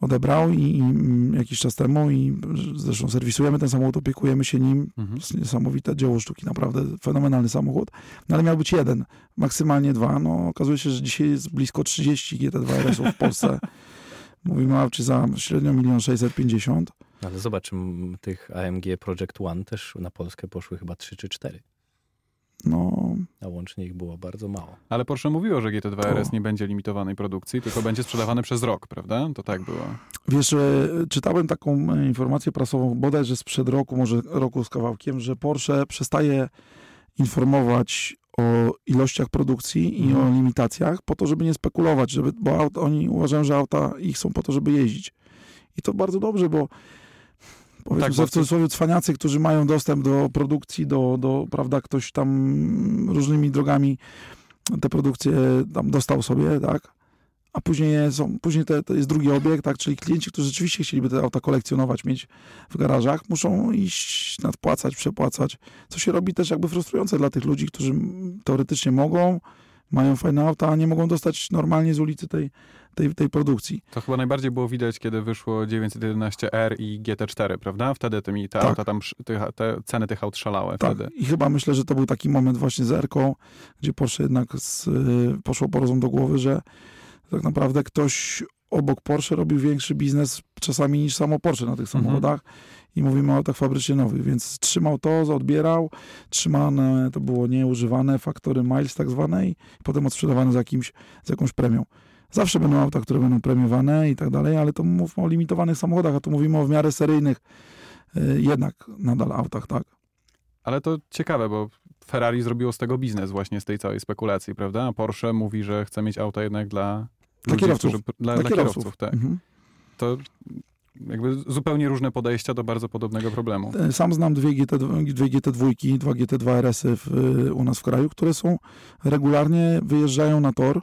Speaker 3: odebrał i, i mm, jakiś czas temu i zresztą serwisujemy ten samochód, opiekujemy się nim.
Speaker 1: Mhm.
Speaker 3: niesamowite dzieło sztuki, naprawdę fenomenalny samochód. No ale miał być jeden, maksymalnie dwa. No okazuje się, że dzisiaj jest blisko 30 GT2 RS-ów w Polsce. [LAUGHS] Mówimy o za średnio 1 650
Speaker 2: Ale zobacz, m, tych AMG Project One też na Polskę poszły chyba 3 czy 4,
Speaker 3: No,
Speaker 2: a łącznie ich było bardzo mało.
Speaker 1: Ale Porsche mówiło, że GT2 RS nie będzie limitowanej produkcji, tylko będzie sprzedawane przez rok, prawda? To tak było.
Speaker 3: Wiesz, czytałem taką e, informację prasową, bodajże sprzed roku, może roku z kawałkiem, że Porsche przestaje informować o ilościach produkcji i
Speaker 1: Mhm.
Speaker 3: o limitacjach po to, żeby nie spekulować, żeby, bo aut, oni uważają, że auta ich są po to, żeby jeździć. I to bardzo dobrze, bo powiedzmy
Speaker 1: Tak,
Speaker 3: w cudzysłowie cwaniacy, którzy mają dostęp do produkcji, do, do, prawda, ktoś tam różnymi drogami te produkcje tam dostał sobie, tak? A później, są, później te, to jest drugi obiekt, tak? Czyli klienci, którzy rzeczywiście chcieliby te auta kolekcjonować, mieć w garażach, muszą iść, nadpłacać, przepłacać, co się robi też jakby frustrujące dla tych ludzi, którzy teoretycznie mogą, mają fajne auta, a nie mogą dostać normalnie z ulicy tej, tej, tej produkcji.
Speaker 1: To chyba najbardziej było widać, kiedy wyszło 911R i GT4, prawda? Wtedy tymi, te
Speaker 3: Tak.
Speaker 1: auta tam, tych, te ceny tych aut szalały
Speaker 3: Tak,
Speaker 1: wtedy.
Speaker 3: i chyba myślę, że to był taki moment właśnie z Erką, gdzie Porsche jednak z, y, poszło po rozum do głowy, że tak naprawdę ktoś obok Porsche robił większy biznes czasami niż samo Porsche na tych
Speaker 1: Mhm.
Speaker 3: samochodach i mówimy o autach fabrycznie nowych, więc trzymał to, odbierał, trzymane, to było nieużywane, faktory miles tak zwane i potem odsprzedawane z, jakimś, z jakąś premią. Zawsze będą auta, które będą premiowane i tak dalej, ale to mówmy o limitowanych samochodach, a tu mówimy o w miarę seryjnych y, jednak nadal autach, tak?
Speaker 1: Ale to ciekawe, bo Ferrari zrobiło z tego biznes właśnie z tej całej spekulacji, prawda? A Porsche mówi, że chce mieć auta jednak dla,
Speaker 3: Dla
Speaker 1: ludzi,
Speaker 3: kierowców.
Speaker 1: Którzy, dla, dla kierowców. tak.
Speaker 3: Mhm.
Speaker 1: To jakby zupełnie różne podejścia do bardzo podobnego problemu.
Speaker 3: E, Sam znam dwie, GT, dwie GT2, dwa GT2 RS-y w, u nas w kraju, które są regularnie wyjeżdżają na tor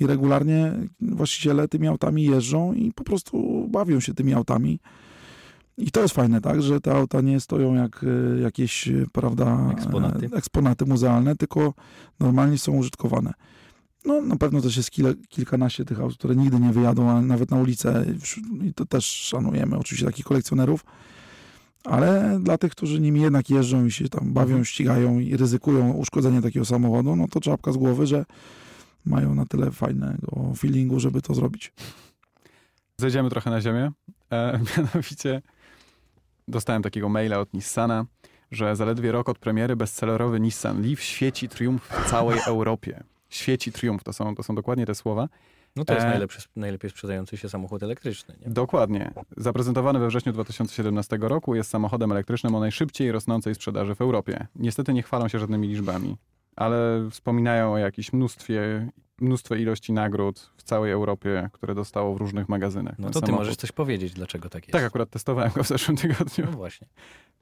Speaker 3: i regularnie właściciele tymi autami jeżdżą i po prostu bawią się tymi autami. I to jest fajne, tak, że te auta nie stoją jak e, jakieś, e, prawda,
Speaker 2: Eksponaty.
Speaker 3: eksponaty muzealne, tylko normalnie są użytkowane. No, na pewno też jest kile, kilkanaście tych aut, które nigdy nie wyjadą, a nawet na ulicę i to też szanujemy, oczywiście takich kolekcjonerów, ale dla tych, którzy nimi jednak jeżdżą i się tam bawią,
Speaker 1: Mhm.
Speaker 3: ścigają i ryzykują uszkodzenie takiego samochodu, no to czapka z głowy, że mają na tyle fajnego feelingu, żeby to zrobić.
Speaker 1: Zejdziemy trochę na ziemię. E, [LAUGHS] mianowicie dostałem takiego maila od Nissana, że zaledwie rok od premiery bestsellerowy Nissan Leaf świeci triumf w całej Europie. Świeci triumf, to są, to są dokładnie te słowa.
Speaker 2: No to jest
Speaker 1: E,
Speaker 2: najlepszy, najlepiej sprzedający się samochód elektryczny. Nie?
Speaker 1: Dokładnie. Zaprezentowany we wrześniu 2017 roku jest samochodem elektrycznym o najszybciej rosnącej sprzedaży w Europie. Niestety nie chwalą się żadnymi liczbami, ale wspominają o jakimś mnóstwie, mnóstwo ilości nagród w całej Europie, które dostało w różnych magazynach.
Speaker 2: No to ty
Speaker 1: samochód.
Speaker 2: możesz coś powiedzieć, dlaczego tak jest.
Speaker 1: Tak, akurat testowałem go w zeszłym tygodniu.
Speaker 2: No właśnie.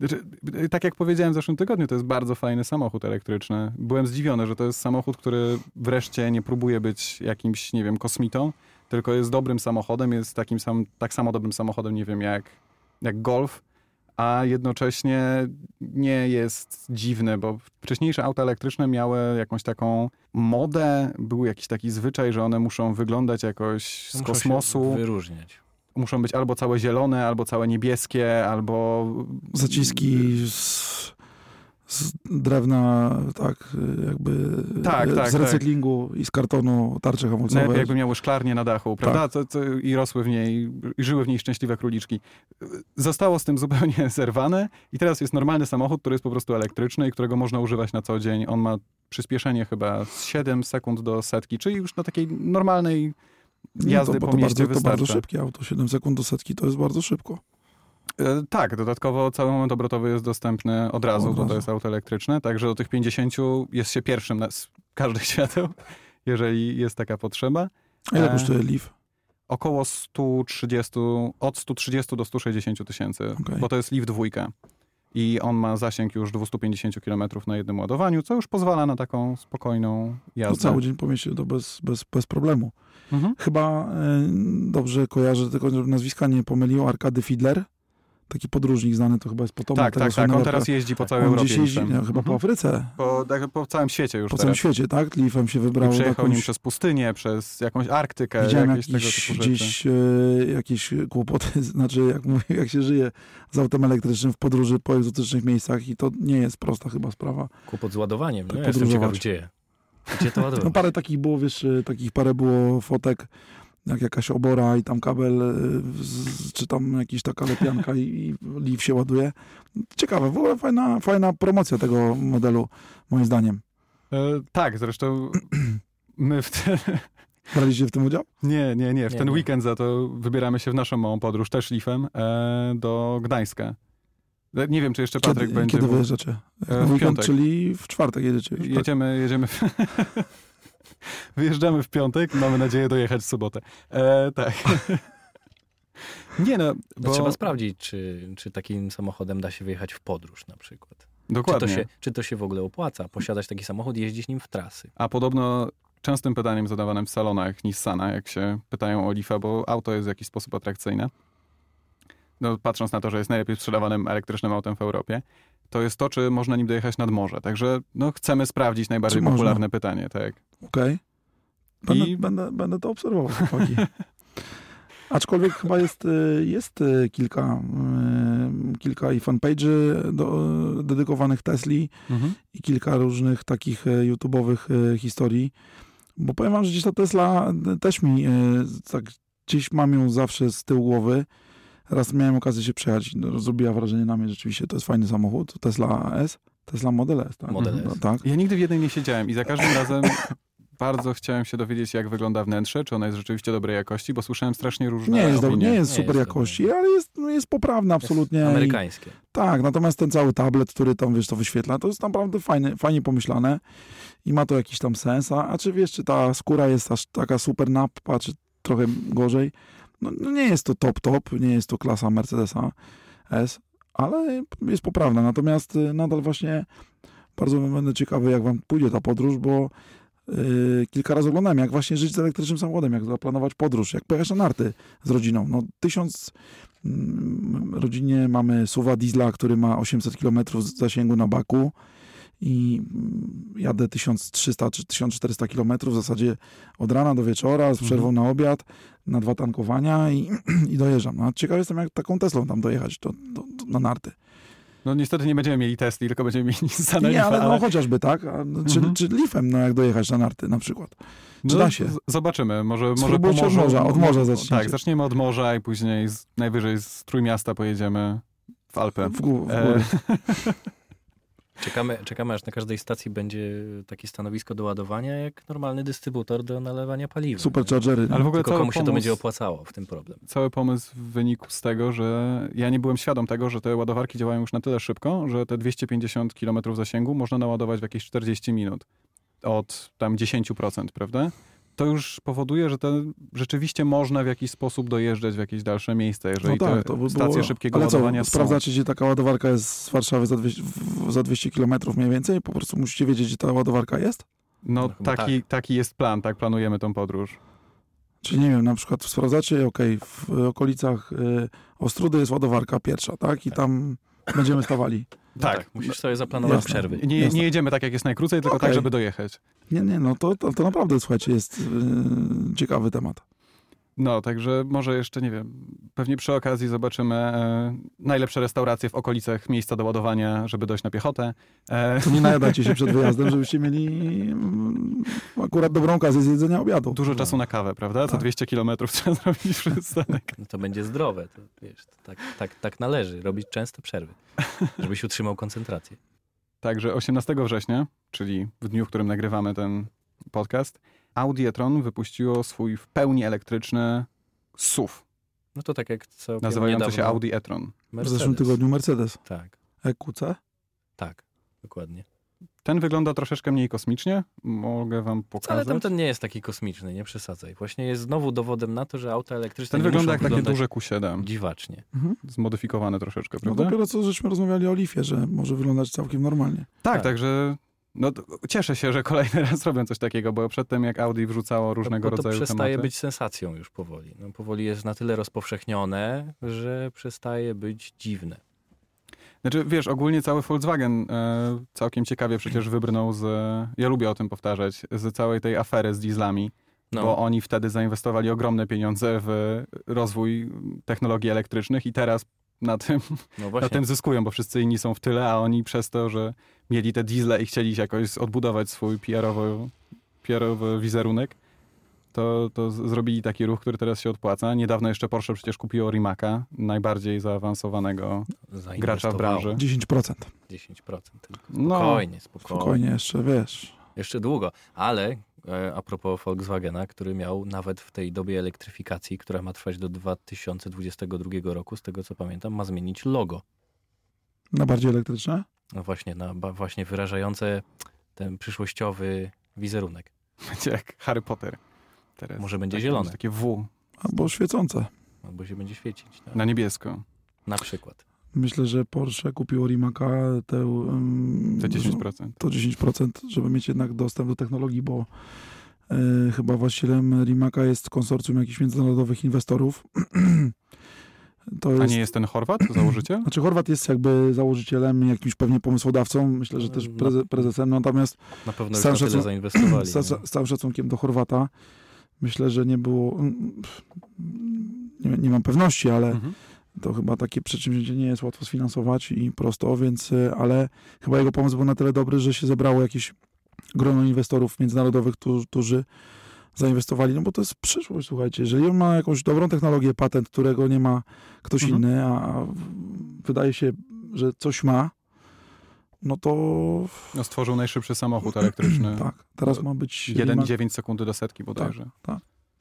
Speaker 1: Znaczy, tak jak powiedziałem w zeszłym tygodniu, to jest bardzo fajny samochód elektryczny. Byłem zdziwiony, że to jest samochód, który wreszcie nie próbuje być jakimś, nie wiem, kosmitą, tylko jest dobrym samochodem, jest takim sam, tak samo dobrym samochodem, nie wiem, jak, jak Golf, a jednocześnie nie jest dziwny, bo wcześniejsze auta elektryczne miały jakąś taką modę, był jakiś taki zwyczaj, że one muszą wyglądać jakoś z
Speaker 2: Muszą
Speaker 1: kosmosu,
Speaker 2: Się wyróżniać.
Speaker 1: muszą być albo całe zielone, albo całe niebieskie, albo
Speaker 3: Zaciski z, z drewna, tak, jakby
Speaker 1: Tak, tak,
Speaker 3: z
Speaker 1: tak.
Speaker 3: recyklingu i z kartonu tarcze hamulcowe.
Speaker 1: Najlepiej jakby miały szklarnię na dachu,
Speaker 3: Tak.
Speaker 1: prawda? To, to, I rosły w niej, i żyły w niej szczęśliwe króliczki. Zostało z tym zupełnie [LAUGHS] zerwane i teraz jest normalny samochód, który jest po prostu elektryczny i którego można używać na co dzień. On ma przyspieszenie chyba z 7 sekund do setki, czyli już na takiej normalnej jazdy
Speaker 3: to, bo
Speaker 1: po
Speaker 3: to,
Speaker 1: mieście
Speaker 3: bardzo, to bardzo szybkie auto, 7 sekund do setki to jest bardzo szybko.
Speaker 1: E, Tak, dodatkowo cały moment obrotowy jest dostępny od razu,
Speaker 3: Od
Speaker 1: bo
Speaker 3: razu.
Speaker 1: to jest auto elektryczne, także do tych 50 jest się pierwszym na z każdych [LAUGHS] świateł, jeżeli jest taka potrzeba.
Speaker 3: A ile
Speaker 1: E,
Speaker 3: kosztuje Leaf?
Speaker 1: Około 130, od 130 do 160 tysięcy,
Speaker 3: Okej.
Speaker 1: bo to jest Leaf dwójka. I on ma zasięg już 250 km na jednym ładowaniu, co już pozwala na taką spokojną
Speaker 3: To
Speaker 1: jazdę.
Speaker 3: cały dzień po mieście to bez, bez, bez problemu.
Speaker 1: Mhm.
Speaker 3: Chyba e, dobrze kojarzę, tylko nazwiska nie pomylił, Arkady Fiedler. Taki podróżnik znany, to chyba jest potomek
Speaker 1: Tak,
Speaker 3: tego
Speaker 1: tak, tak. On teraz jeździ po
Speaker 3: Arka-
Speaker 1: całej
Speaker 3: On
Speaker 1: Europie.
Speaker 3: gdzieś jeździ, no, chyba po
Speaker 1: Mhm.
Speaker 3: Afryce,
Speaker 1: po, tak, po całym świecie już
Speaker 3: po całym
Speaker 1: teraz.
Speaker 3: świecie, tak? Leafem się
Speaker 1: I
Speaker 3: wybrał.
Speaker 1: przejechał
Speaker 3: jakąś-
Speaker 1: nim przez pustynię, przez jakąś Arktykę,
Speaker 3: Widziałem
Speaker 1: jakieś tego
Speaker 3: jakiś, gdzieś e, jakieś kłopoty, [LAUGHS] znaczy jak, mówię, jak się żyje z autem elektrycznym w podróży po egzotycznych miejscach i to nie jest prosta chyba sprawa.
Speaker 2: Kłopot z ładowaniem. No,
Speaker 3: Tak
Speaker 2: ja jestem ciekaw, gdzie. Gdzie to [LAUGHS]
Speaker 3: No
Speaker 2: ładować?
Speaker 3: parę takich było, wiesz, e, takich parę było fotek, jak jakaś obora i tam kabel, e, z, czy tam jakaś taka lepianka i, i Leaf się ładuje. Ciekawe, w ogóle fajna, fajna promocja tego modelu, moim zdaniem.
Speaker 1: E, tak, zresztą [CLEARS THROAT] my w ten, [LAUGHS]
Speaker 3: Braliście w tym udział?
Speaker 1: nie, nie, nie, w
Speaker 2: Nie,
Speaker 1: ten
Speaker 2: nie.
Speaker 1: weekend za to wybieramy się w naszą małą podróż, też Leafem, e, do Gdańska. E, Nie wiem, czy jeszcze Patryk
Speaker 3: Kiedy,
Speaker 1: będzie.
Speaker 3: kiedy
Speaker 1: w-
Speaker 3: wyjeżdżacie?
Speaker 1: E,
Speaker 3: Na
Speaker 1: w
Speaker 3: weekend,
Speaker 1: piątek.
Speaker 3: czyli w czwartek jedziecie tak?
Speaker 1: Jedziemy, jedziemy. W... [LAUGHS] Wyjeżdżamy w piątek, mamy nadzieję dojechać w sobotę. E, tak. [LAUGHS] Nie no, bo...
Speaker 2: Trzeba sprawdzić, czy, czy takim samochodem da się wyjechać w podróż na przykład. Czy
Speaker 1: Dokładnie.
Speaker 2: to, się, czy to się w ogóle opłaca, posiadać taki samochód i jeździć nim w trasy.
Speaker 1: A podobno częstym pytaniem zadawanym w salonach Nissana, jak się pytają o Leafa, bo auto jest w jakiś sposób atrakcyjne, no, patrząc na to, że jest najlepiej sprzedawanym elektrycznym autem w Europie, to jest to, czy można nim dojechać nad morze. Także no, chcemy sprawdzić najbardziej
Speaker 3: Czy można?
Speaker 1: popularne pytanie. Tak.
Speaker 3: Okej. Będę,
Speaker 1: I-
Speaker 3: będę, będę to obserwował, chłopaki. [LAUGHS] Aczkolwiek chyba jest, y, jest y, kilka, y, kilka i fanpage'y dedykowanych Tesli
Speaker 1: Mhm.
Speaker 3: i kilka różnych takich YouTube'owych historii. Bo powiem wam, że gdzieś ta Tesla też mi tak gdzieś mam ją zawsze z tyłu głowy. Raz miałem okazję się przejechać, no, zrobiła wrażenie na mnie rzeczywiście, to jest fajny samochód, Tesla S, Tesla Model S, tak?
Speaker 2: Model
Speaker 3: No,
Speaker 2: S.
Speaker 3: tak.
Speaker 1: Ja nigdy w jednej nie siedziałem i za każdym razem [COUGHS] bardzo chciałem się dowiedzieć, jak wygląda wnętrze, czy ona jest rzeczywiście dobrej jakości, bo słyszałem strasznie różne
Speaker 3: Nie jest, do,
Speaker 1: opinie.
Speaker 3: nie jest
Speaker 2: Nie
Speaker 3: super
Speaker 2: jest
Speaker 3: jakości, ale jest, no, jest poprawna absolutnie. I-
Speaker 2: Amerykańskie.
Speaker 3: Tak, natomiast ten cały tablet, który tam, wiesz, to wyświetla, to jest naprawdę fajny, fajnie pomyślane i ma to jakiś tam sens. A, a czy wiesz, czy ta skóra jest aż taka super nappa, czy trochę gorzej? No, no nie jest to top top, nie jest to klasa Mercedesa S, ale jest poprawna. Natomiast y, nadal właśnie bardzo będę ciekawy, jak wam pójdzie ta podróż, bo y, kilka razy oglądałem, jak właśnie żyć z elektrycznym samochodem, jak zaplanować podróż, jak pojechać na narty z rodziną. No tysiąc mm, rodzinnie mamy suwa diesla, który ma 800 km zasięgu na baku i jadę 1300 czy 1400 km w zasadzie od rana do wieczora z przerwą na obiad, na dwa tankowania i, [CLEARS THROAT] i dojeżdżam. No, ciekaw jestem, jak taką Teslą tam dojechać do, do, do, na narty.
Speaker 1: No niestety nie będziemy mieli Tesli, tylko będziemy mieli Nissana
Speaker 3: Nie,
Speaker 1: Leafa,
Speaker 3: ale no chociażby tak, a, no, czy,
Speaker 1: Mhm.
Speaker 3: czy Leafem, no jak dojechać na narty na przykład. Czy
Speaker 1: No,
Speaker 3: da się?
Speaker 1: Zobaczymy. Może, może po
Speaker 3: Spróbujcie od morza, od morza zacznijcie.
Speaker 1: Tak, zaczniemy od morza i później z, najwyżej z Trójmiasta pojedziemy w Alpę.
Speaker 3: W, gó- w
Speaker 1: E,
Speaker 3: górę. [LAUGHS]
Speaker 2: Czekamy, czekamy, aż na każdej stacji będzie takie stanowisko do ładowania, jak normalny dystrybutor do nalewania paliwa.
Speaker 3: Superchargery.
Speaker 1: Ale w ogóle
Speaker 2: Tylko komu się to będzie opłacało w tym problem.
Speaker 1: cały pomysł wynikł z tego, że ja nie byłem świadom tego, że te ładowarki działają już na tyle szybko, że te 250 km zasięgu można naładować w jakieś 40 minut. Od tam 10%, prawda? To już powoduje, że te rzeczywiście można w jakiś sposób dojeżdżać w jakieś dalsze miejsca, jeżeli
Speaker 3: no tak,
Speaker 1: te
Speaker 3: to by
Speaker 1: stacje
Speaker 3: było...
Speaker 1: szybkiego
Speaker 3: Ale co,
Speaker 1: ładowania są.
Speaker 3: sprawdzacie, gdzie taka ładowarka jest z Warszawy za 200, w- za 200 km mniej więcej? Po prostu musicie wiedzieć, gdzie ta ładowarka jest?
Speaker 1: No
Speaker 2: No
Speaker 1: taki, taki jest plan, tak planujemy tą podróż.
Speaker 3: Czy nie wiem, na przykład sprawdzacie, okej, w okolicach y, Ostrudy jest ładowarka pierwsza, tak? I
Speaker 2: Tak.
Speaker 3: tam będziemy stawali.
Speaker 2: No
Speaker 1: Tak.
Speaker 2: Musisz sobie zaplanować
Speaker 3: Jasne.
Speaker 2: przerwy.
Speaker 1: Nie,
Speaker 3: Jasne.
Speaker 1: nie jedziemy tak, jak jest najkrócej, tylko
Speaker 3: Okej.
Speaker 1: tak, żeby dojechać.
Speaker 3: Nie, nie, no to, to, to naprawdę, słuchajcie, jest y, ciekawy temat.
Speaker 1: No, także może jeszcze, nie wiem, pewnie przy okazji zobaczymy e, najlepsze restauracje w okolicach miejsca do ładowania, żeby dojść na piechotę. E,
Speaker 3: To nie najadajcie się przed [LAUGHS] wyjazdem, żebyście mieli mm, akurat dobrą okazję z jedzenia obiadu.
Speaker 1: dużo czasu na kawę, prawda? Co
Speaker 3: Tak.
Speaker 1: 200 kilometrów trzeba [LAUGHS] zrobić przystanek.
Speaker 2: No to będzie zdrowe. To, wiesz, to tak, tak, tak należy, robić częste przerwy, [LAUGHS] żebyś utrzymał koncentrację.
Speaker 1: Także 18 września, czyli w dniu, w którym nagrywamy ten podcast, Audi e-tron wypuściło swój w pełni elektryczny SUV,
Speaker 2: No to tak jak całkiem
Speaker 1: nazywający się Audi e-tron.
Speaker 3: W zeszłym tygodniu Mercedes
Speaker 2: Tak,
Speaker 3: EQC.
Speaker 2: tak, dokładnie.
Speaker 1: Ten wygląda troszeczkę mniej kosmicznie, mogę wam pokazać.
Speaker 2: Ale tamten nie jest taki kosmiczny, nie przesadzaj. Właśnie jest znowu dowodem na to, że auta elektryczne
Speaker 1: Ten
Speaker 2: nie
Speaker 1: wygląda
Speaker 2: muszą
Speaker 1: jak takie duże Q7,
Speaker 2: dziwacznie.
Speaker 3: Mhm.
Speaker 1: zmodyfikowane troszeczkę,
Speaker 3: No
Speaker 1: prawda?
Speaker 3: dopiero co żeśmy rozmawiali o Leafie, że może wyglądać całkiem normalnie.
Speaker 1: Tak,
Speaker 2: Tak.
Speaker 1: także no, to cieszę się, że kolejny [LAUGHS] raz robią coś takiego, bo przedtem jak Audi wrzucało różnego
Speaker 2: to
Speaker 1: rodzaju
Speaker 2: przestaje
Speaker 1: tematy.
Speaker 2: być sensacją już powoli. No, powoli jest na tyle rozpowszechnione, że przestaje być dziwne.
Speaker 1: Znaczy, wiesz, ogólnie cały Volkswagen e, całkiem ciekawie przecież wybrnął z, ja lubię o tym powtarzać, z całej tej afery z dieslami,
Speaker 2: No,
Speaker 1: bo oni wtedy zainwestowali ogromne pieniądze w rozwój technologii elektrycznych i teraz na tym,
Speaker 2: no [LAUGHS]
Speaker 1: na tym zyskują, bo wszyscy inni są w tyle, a oni przez to, że mieli te diesle i chcieli jakoś odbudować swój PR-owy, PR-owy wizerunek, to, to zrobili taki ruch, który teraz się opłaca. Niedawno jeszcze Porsche przecież kupiło Rimaca, najbardziej zaawansowanego gracza w branży.
Speaker 3: 10%.
Speaker 2: 10% tylko.
Speaker 1: No,
Speaker 2: Spokojnie, spokojnie.
Speaker 3: Spokojnie jeszcze, wiesz.
Speaker 2: Jeszcze długo. Ale a propos Volkswagena, który miał nawet w tej dobie elektryfikacji, która ma trwać do 2022 roku, z tego co pamiętam, ma zmienić logo.
Speaker 3: Na bardziej elektryczne?
Speaker 2: No właśnie, na, właśnie wyrażające ten przyszłościowy wizerunek.
Speaker 1: będzie jak Harry Potter. Teraz.
Speaker 2: Może będzie
Speaker 1: Takie-
Speaker 2: zielone.
Speaker 1: Takie W.
Speaker 3: Albo świecące.
Speaker 2: albo się będzie świecić. Tak?
Speaker 1: Na niebiesko.
Speaker 2: Na przykład.
Speaker 3: Myślę, że Porsche kupiło Rimaka te, um,
Speaker 1: Te 10%.
Speaker 3: to 10%, żeby mieć jednak dostęp do technologii, bo e, chyba właścicielem Rimaka jest konsorcjum jakichś międzynarodowych inwestorów. [CLEARS THROAT] to
Speaker 1: A
Speaker 3: jest,
Speaker 1: nie jest ten Chorwat, założyciel? [CLEARS THROAT]
Speaker 3: Znaczy Chorwat jest jakby założycielem, jakimś pewnie pomysłodawcą, myślę, że też
Speaker 2: No.
Speaker 3: preze, prezesem, natomiast
Speaker 2: Na pewno
Speaker 3: Z
Speaker 2: już
Speaker 3: całym szacun-
Speaker 2: zainwestowali. [CLEARS THROAT]
Speaker 3: z,
Speaker 2: nie?
Speaker 3: z, z całym szacunkiem do Chorwata, myślę, że nie było, nie, nie mam pewności, ale
Speaker 1: Mhm.
Speaker 3: To chyba takie przedsięwzięcie nie jest łatwo sfinansować i prosto, więc, y, ale chyba jego pomysł był na tyle dobry, że się zebrało jakieś grono inwestorów międzynarodowych, którzy, zainwestowali, no bo to jest przyszłość, słuchajcie. Jeżeli on ma jakąś dobrą technologię, patent, którego nie ma ktoś
Speaker 1: Mhm.
Speaker 3: inny, a wydaje się, że coś ma, no to
Speaker 1: No, stworzył najszybszy samochód elektryczny.
Speaker 3: tak, teraz ma być
Speaker 1: 1,9 sekundy do setki bodajże.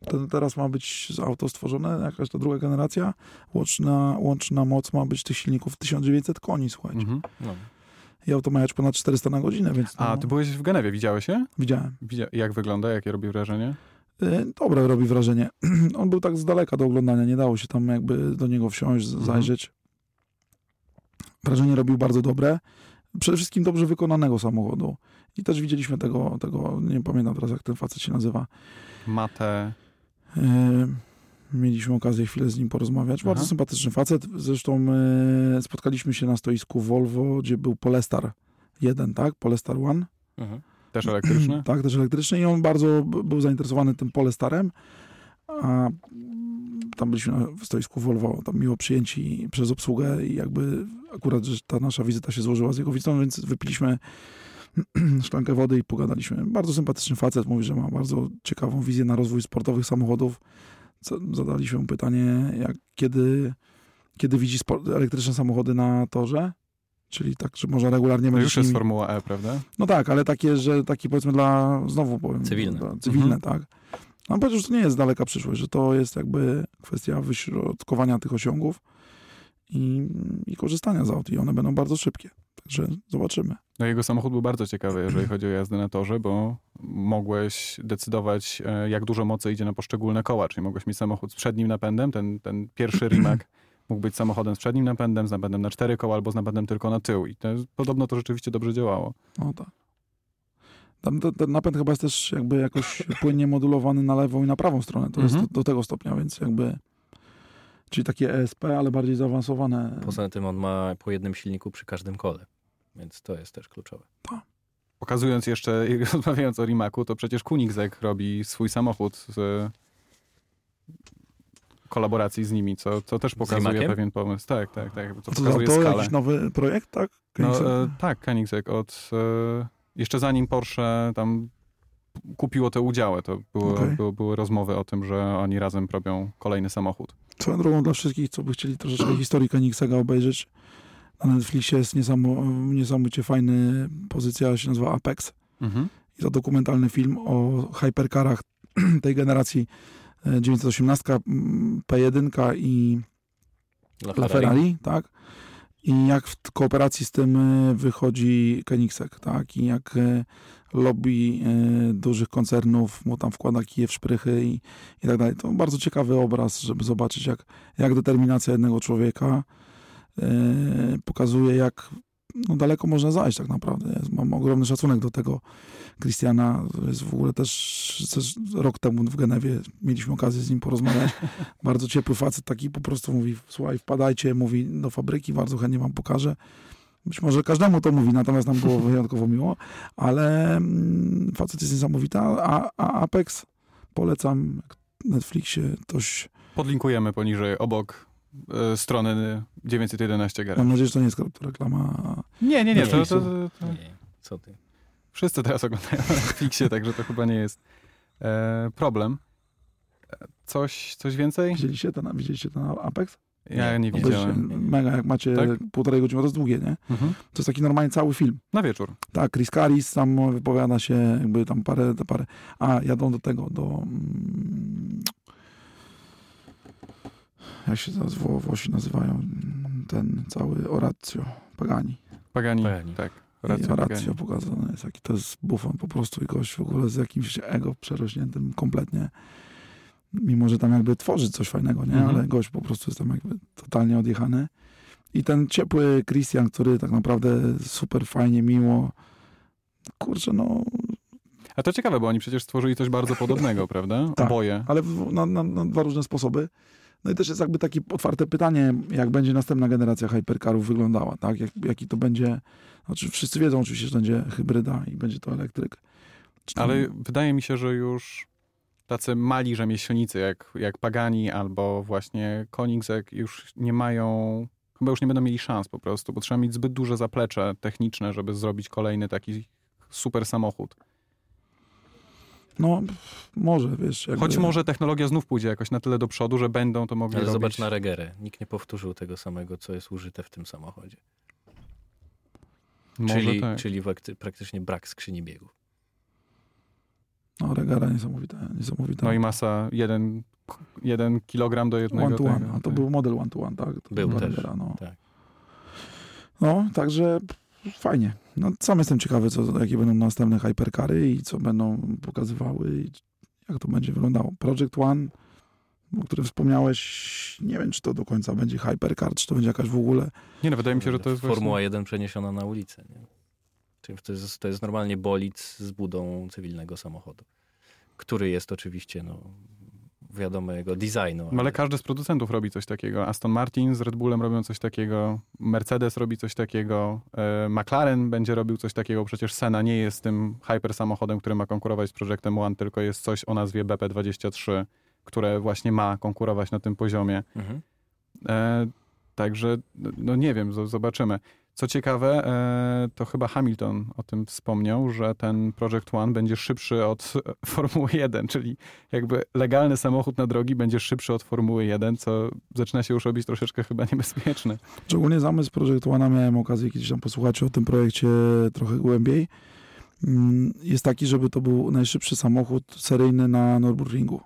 Speaker 3: Te- Teraz ma być auto stworzone, jakaś ta druga generacja. Łączna, łączna moc ma być tych silników 1900 koni, słuchajcie.
Speaker 1: Mhm.
Speaker 2: No.
Speaker 3: I auto ma jechać ponad 400 na godzinę, więc no,
Speaker 1: A ty byłeś w Genewie, widziałeś się?
Speaker 3: widziałem.
Speaker 1: Widzia... Jak wygląda, jakie robi wrażenie?
Speaker 3: Y, Dobre robi wrażenie. [CLEARS THROAT] On był tak z daleka do oglądania, nie dało się tam jakby do niego wsiąść, z-
Speaker 1: Mhm.
Speaker 3: zajrzeć. Wrażenie robił bardzo dobre. Przede wszystkim dobrze wykonanego samochodu. I też widzieliśmy tego, tego nie pamiętam teraz jak ten facet się nazywa,
Speaker 1: Matę.
Speaker 3: Yy, Mieliśmy okazję chwilę z nim porozmawiać. Bardzo
Speaker 1: Aha.
Speaker 3: sympatyczny facet. Zresztą yy, spotkaliśmy się na stoisku Volvo, gdzie był Polestar 1, tak? Polestar One.
Speaker 2: Mhm.
Speaker 1: Też elektryczny? [CLEARS THROAT]
Speaker 3: tak, też elektryczny. I on bardzo był zainteresowany tym Polestarem. A tam byliśmy na w stoisku Volvo, tam miło przyjęci przez obsługę i jakby akurat, że ta nasza wizyta się złożyła z jego wizytą, więc wypiliśmy [CLEARS THROAT] szklankę wody i pogadaliśmy. Bardzo sympatyczny facet, mówi, że ma bardzo ciekawą wizję na rozwój sportowych samochodów. Zadaliśmy mu pytanie, jak, kiedy, kiedy widzi spor- elektryczne samochody na torze, czyli tak, że może regularnie
Speaker 1: To
Speaker 3: będzie
Speaker 1: już
Speaker 3: się
Speaker 1: jest
Speaker 3: nimi-
Speaker 1: Formuła E, prawda?
Speaker 3: no tak, ale takie, że taki powiedzmy dla, znowu powiem,
Speaker 2: Cywilne.
Speaker 3: Dla, cywilne,
Speaker 1: Mhm.
Speaker 3: tak. No, powiedział, że to nie jest daleka przyszłość, że to jest jakby kwestia wyśrodkowania tych osiągów i, i korzystania z aut i one będą bardzo szybkie. Także zobaczymy.
Speaker 1: No jego samochód był bardzo ciekawy, jeżeli chodzi o jazdę na torze, bo mogłeś decydować, e, jak dużo mocy idzie na poszczególne koła, czyli mogłeś mieć samochód z przednim napędem, ten, ten pierwszy [CLEARS THROAT] Rimac mógł być samochodem z przednim napędem, z napędem na cztery koła albo z napędem tylko na tył i to, podobno to rzeczywiście dobrze działało.
Speaker 3: No tak. Tam ten, ten napęd chyba jest też jakby jakoś płynnie modulowany na lewą i na prawą stronę. To
Speaker 1: Mhm.
Speaker 3: jest do, do tego stopnia, więc jakby czyli takie ESP, ale bardziej zaawansowane.
Speaker 2: Poza tym on ma po jednym silniku przy każdym kole, więc to jest też kluczowe.
Speaker 1: Pokazując jeszcze, [LAUGHS] rozmawiając o Rimacu, to przecież Koenigsegg robi swój samochód z e, kolaboracji z nimi, co, co też pokazuje pewien pomysł. Tak, tak, tak. To
Speaker 3: to,
Speaker 1: pokazuje
Speaker 3: to
Speaker 1: skalę.
Speaker 3: jakiś nowy projekt, tak?
Speaker 1: No, e, tak, Koenigsegg od... E, jeszcze zanim Porsche tam kupiło te udziały, to było,
Speaker 3: Okej.
Speaker 1: było, były rozmowy o tym, że oni razem robią kolejny samochód.
Speaker 3: Swoją drogą dla wszystkich, co by chcieli troszeczkę [CLEARS THROAT] historii Koenigsegga obejrzeć, na Netflixie jest niesamo, niesamowicie fajny pozycja, się nazywa Apex.
Speaker 1: Mhm.
Speaker 3: I to dokumentalny film o hypercarach [CLEARS THROAT] tej generacji e, 918, mm, P1 i
Speaker 2: Dla
Speaker 3: La Ferrari, tak? I jak w kooperacji z tym e, wychodzi Koenigsegg, tak? I jak e, lobby e, dużych koncernów mu tam wkłada kije w szprychy i, i tak dalej. To bardzo ciekawy obraz, żeby zobaczyć, jak, jak determinacja jednego człowieka e, pokazuje, jak no, daleko można zajść tak naprawdę. Mam ogromny szacunek do tego Christiana. Jest w ogóle też, też rok temu w Genewie mieliśmy okazję z nim porozmawiać. [LAUGHS] bardzo ciepły facet, taki po prostu mówi, słuchaj, wpadajcie, mówi do fabryki, bardzo chętnie wam pokażę. Być może każdemu to mówi, natomiast nam było wyjątkowo miło, ale mm, facet jest niesamowity, a, a Apex polecam jak w Netflixie, ktoś,
Speaker 1: Podlinkujemy poniżej, obok e, strony 911 Garage.
Speaker 3: mam nadzieję, że to nie jest reklama.
Speaker 1: Nie, nie, nie,
Speaker 2: Nie,
Speaker 1: to, to, to, to
Speaker 2: Nie, co ty?
Speaker 1: wszyscy teraz oglądają na Netflixie, [LAUGHS] także to chyba nie jest e, problem. E, Coś, coś więcej?
Speaker 3: Widzieliście ten, widzieliście ten Apex?
Speaker 1: Ja nie widziałem.
Speaker 3: Mega, jak macie
Speaker 1: Tak?
Speaker 3: półtorej godziny, to jest długie, nie?
Speaker 1: Mhm.
Speaker 3: To jest taki normalnie cały film.
Speaker 1: Na wieczór.
Speaker 3: Tak, Chris Caris tam wypowiada się, jakby tam parę, te parę. A, jadą do tego, do. mm, Jak się teraz Wło- Włosi nazywają? Ten cały Orazio Pagani.
Speaker 1: Pagani,
Speaker 2: Pagani.
Speaker 1: tak. Racja,
Speaker 3: Orazio
Speaker 1: Pagani.
Speaker 3: pokazany jest, jaki to jest bufon po prostu i gość w ogóle z jakimś ego przerośniętym kompletnie. Mimo że tam jakby tworzy coś fajnego, nie?
Speaker 1: Mhm.
Speaker 3: Ale gość po prostu jest tam jakby totalnie odjechany. I ten ciepły Christian, który tak naprawdę super fajnie, miło, kurczę, no,
Speaker 1: A to ciekawe, bo oni przecież stworzyli coś bardzo podobnego, [LAUGHS] prawda?
Speaker 3: Tak.
Speaker 1: Oboje.
Speaker 3: ale w, na, na, na dwa różne sposoby. No i też jest jakby takie otwarte pytanie, jak będzie następna generacja hypercarów wyglądała, tak? Jak, jaki to będzie, znaczy wszyscy wiedzą oczywiście, że będzie hybryda i będzie to elektryk. Czy
Speaker 1: Ale wydaje mi się, że już tacy mali rzemieślnicy jak, jak Pagani albo właśnie Koenigsegg już nie mają, chyba już nie będą mieli szans po prostu, bo trzeba mieć zbyt duże zaplecze techniczne, żeby zrobić kolejny taki super samochód.
Speaker 3: No, może, wiesz. Jakby,
Speaker 1: Choć może technologia znów pójdzie jakoś na tyle do przodu, że będą to mogli
Speaker 2: Ale
Speaker 1: robić.
Speaker 2: zobacz na Regerę. Nikt nie powtórzył tego samego, co jest użyte w tym samochodzie.
Speaker 1: Może
Speaker 2: czyli
Speaker 1: tak.
Speaker 2: czyli praktycznie brak skrzyni biegów.
Speaker 3: No, regara niesamowita, niesamowita.
Speaker 1: No i masa 1 jeden kilogram do jednego.
Speaker 3: one to one, a to
Speaker 1: tak.
Speaker 3: był model one to one, tak? To
Speaker 2: Był też,
Speaker 3: Regera, no.
Speaker 2: tak.
Speaker 3: no, także fajnie. No, sam jestem ciekawy, co, jakie będą następne hypercary i co będą pokazywały i jak to będzie wyglądało. Project One, o którym wspomniałeś, nie wiem, czy to do końca będzie hypercar, czy to będzie jakaś w ogóle
Speaker 1: Nie no, wydaje mi się, że to jest
Speaker 2: Formuła
Speaker 1: właśnie...
Speaker 2: 1 przeniesiona na ulicę. Nie? To jest, to jest normalnie bolid z budą cywilnego samochodu, który jest oczywiście no, wiadomego designu.
Speaker 1: No, Ale każdy z producentów robi coś takiego. Aston Martin z Red Bullem robią coś takiego, Mercedes robi coś takiego, e, McLaren będzie robił coś takiego. Przecież Sena nie jest tym hyper samochodem, który ma konkurować z Projectem One, tylko jest coś o nazwie BP23, które właśnie ma konkurować na tym poziomie.
Speaker 2: Mhm.
Speaker 1: E, także, no nie wiem, zobaczymy. Co ciekawe, e, to chyba Hamilton o tym wspomniał, że ten Project One będzie szybszy od [LAUGHS] Formuły 1, czyli jakby legalny samochód na drogi będzie szybszy od Formuły 1, co zaczyna się już robić troszeczkę chyba niebezpieczne.
Speaker 3: Szczególnie zamysł projektu One, miałem okazję kiedyś tam posłuchać o tym projekcie trochę głębiej. Mm, Jest taki, żeby to był najszybszy samochód seryjny na Nürburgringu.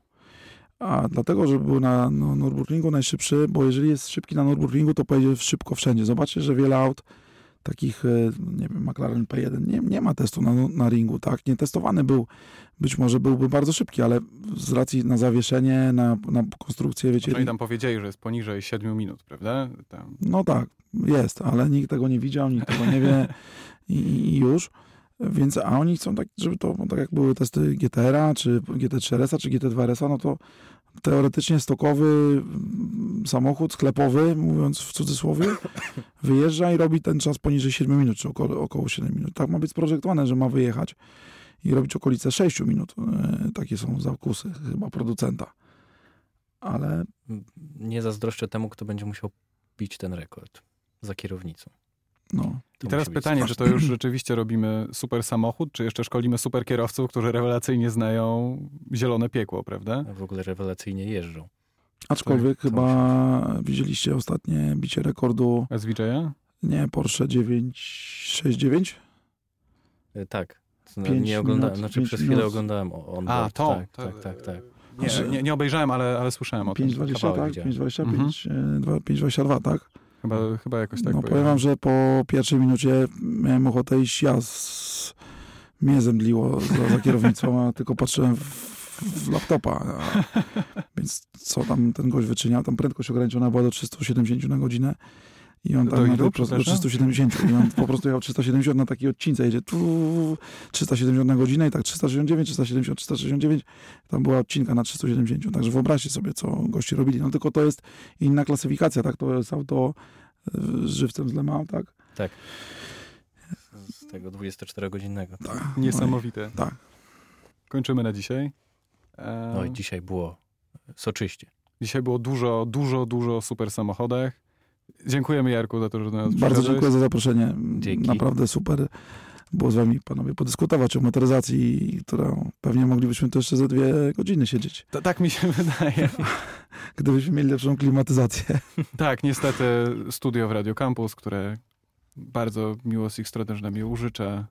Speaker 3: A dlatego, żeby był na no, Nürburgringu najszybszy, bo jeżeli jest szybki na Nürburgringu, to pojedzie szybko wszędzie. Zobaczcie, że wiele aut takich, e, nie wiem, McLaren P1 nie, nie ma testu na, na ringu, tak? Nie testowany był, być może byłby bardzo szybki, ale z racji na zawieszenie, na, na konstrukcję, wiecie,
Speaker 1: Oni No tam powiedzieli, że jest poniżej 7 minut, prawda? Tam.
Speaker 3: no tak, jest, ale nikt tego nie widział, nikt tego nie wie i, i już. Więc, a oni chcą tak, żeby to, tak jak były testy GTR-a, czy GT3 RS-a, czy GT2 RS-a, no to teoretycznie stokowy mm, samochód sklepowy, mówiąc w cudzysłowie, [LAUGHS] wyjeżdża i robi ten czas poniżej 7 minut, czy około, około 7 minut. Tak ma być sprojektowane, że ma wyjechać i robić okolice 6 minut. E, Takie są zakusy chyba producenta. Ale
Speaker 2: Nie zazdroszczę temu, kto będzie musiał bić ten rekord za kierownicą.
Speaker 3: No,
Speaker 1: I teraz pytanie, czy to już rzeczywiście robimy super samochód, czy jeszcze szkolimy super kierowców, którzy rewelacyjnie znają zielone piekło, prawda?
Speaker 2: W ogóle rewelacyjnie jeżdżą.
Speaker 3: Aczkolwiek
Speaker 1: to
Speaker 3: chyba widzieliście ostatnie bicie rekordu,
Speaker 1: SVJ-a?
Speaker 3: nie, Porsche 969?
Speaker 2: E, Tak. No,
Speaker 3: Pięć
Speaker 2: nie oglądałem,
Speaker 3: minut,
Speaker 2: znaczy
Speaker 3: pięć
Speaker 2: przez chwilę
Speaker 3: minut.
Speaker 2: oglądałem o- on
Speaker 1: A,
Speaker 2: board.
Speaker 1: to.
Speaker 2: Tak,
Speaker 1: to-
Speaker 2: tak, tak, tak.
Speaker 1: Nie, nie, nie obejrzałem, ale, ale słyszałem o tym.
Speaker 3: 520,
Speaker 2: kawałek
Speaker 3: tak?
Speaker 2: widziałem.
Speaker 3: 520,
Speaker 1: Mhm.
Speaker 3: 5, e, 522, tak?
Speaker 1: Chyba, chyba jakoś tak
Speaker 3: no powiem wam, że po pierwszej minucie miałem ochotę iść ja z... Mnie zemdliło za, za kierownicą, a tylko patrzyłem w, w laptopa. A, więc co tam ten gość wyczyniał? Tam prędkość ograniczona była do 370 na godzinę. I on
Speaker 1: Do
Speaker 3: tam prosto, do
Speaker 1: przepraszam?
Speaker 3: 370. I on po prostu jechał 370 na takiej odcince. Jedzie tu 370 na godzinę i tak 369, 370, 369. Tam była odcinka na 370. Także wyobraźcie sobie, co gości robili. No tylko to jest inna klasyfikacja, tak? To jest auto y, z żywcem z Le Mans, tak?
Speaker 2: Tak. Z tego 24-godzinnego.
Speaker 3: tak.
Speaker 1: Niesamowite.
Speaker 3: Tak.
Speaker 1: Kończymy na dzisiaj. E,
Speaker 2: No i dzisiaj było soczyście.
Speaker 1: Dzisiaj było dużo, dużo, dużo o super samochodach. Dziękujemy Jarku za to, że nas
Speaker 3: Bardzo dziękuję za zaproszenie.
Speaker 2: Dzięki.
Speaker 3: Naprawdę super było z wami, panowie, podyskutować o motoryzacji, którą pewnie moglibyśmy tu jeszcze ze dwie godziny siedzieć,
Speaker 1: Ta- tak mi się [LAUGHS] wydaje. [LAUGHS]
Speaker 3: gdybyśmy mieli lepszą klimatyzację. [LAUGHS]
Speaker 1: tak, niestety studio w Radio Campus, które bardzo miło z ich strony, że nam je użycza,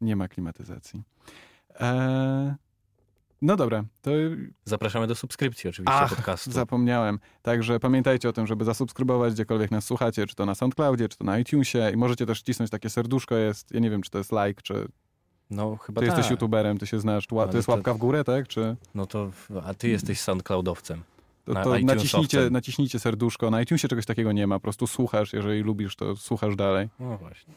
Speaker 1: nie ma klimatyzacji. E, no dobra, to
Speaker 2: Zapraszamy do subskrypcji oczywiście
Speaker 1: Ach,
Speaker 2: podcastu.
Speaker 1: Zapomniałem. Także pamiętajcie o tym, żeby zasubskrybować gdziekolwiek nas słuchacie, czy to na SoundCloudzie, czy to na iTunesie i możecie też wcisnąć takie serduszko jest, ja nie wiem, czy to jest like, czy
Speaker 2: No chyba
Speaker 1: Ty
Speaker 2: tak.
Speaker 1: jesteś youtuberem, ty się znasz. Ła-
Speaker 2: Ale
Speaker 1: To jest
Speaker 2: to-
Speaker 1: łapka w górę, tak? Czy
Speaker 2: No to, a ty jesteś soundcloudowcem.
Speaker 1: to,
Speaker 2: Na
Speaker 1: to
Speaker 2: iTunesowcem.
Speaker 1: naciśnijcie, naciśnijcie serduszko. Na iTunesie czegoś takiego nie ma. Po prostu słuchasz, jeżeli lubisz, to słuchasz dalej.
Speaker 2: No właśnie.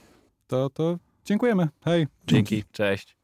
Speaker 1: To, to dziękujemy. Hej.
Speaker 2: Dzięki, cześć.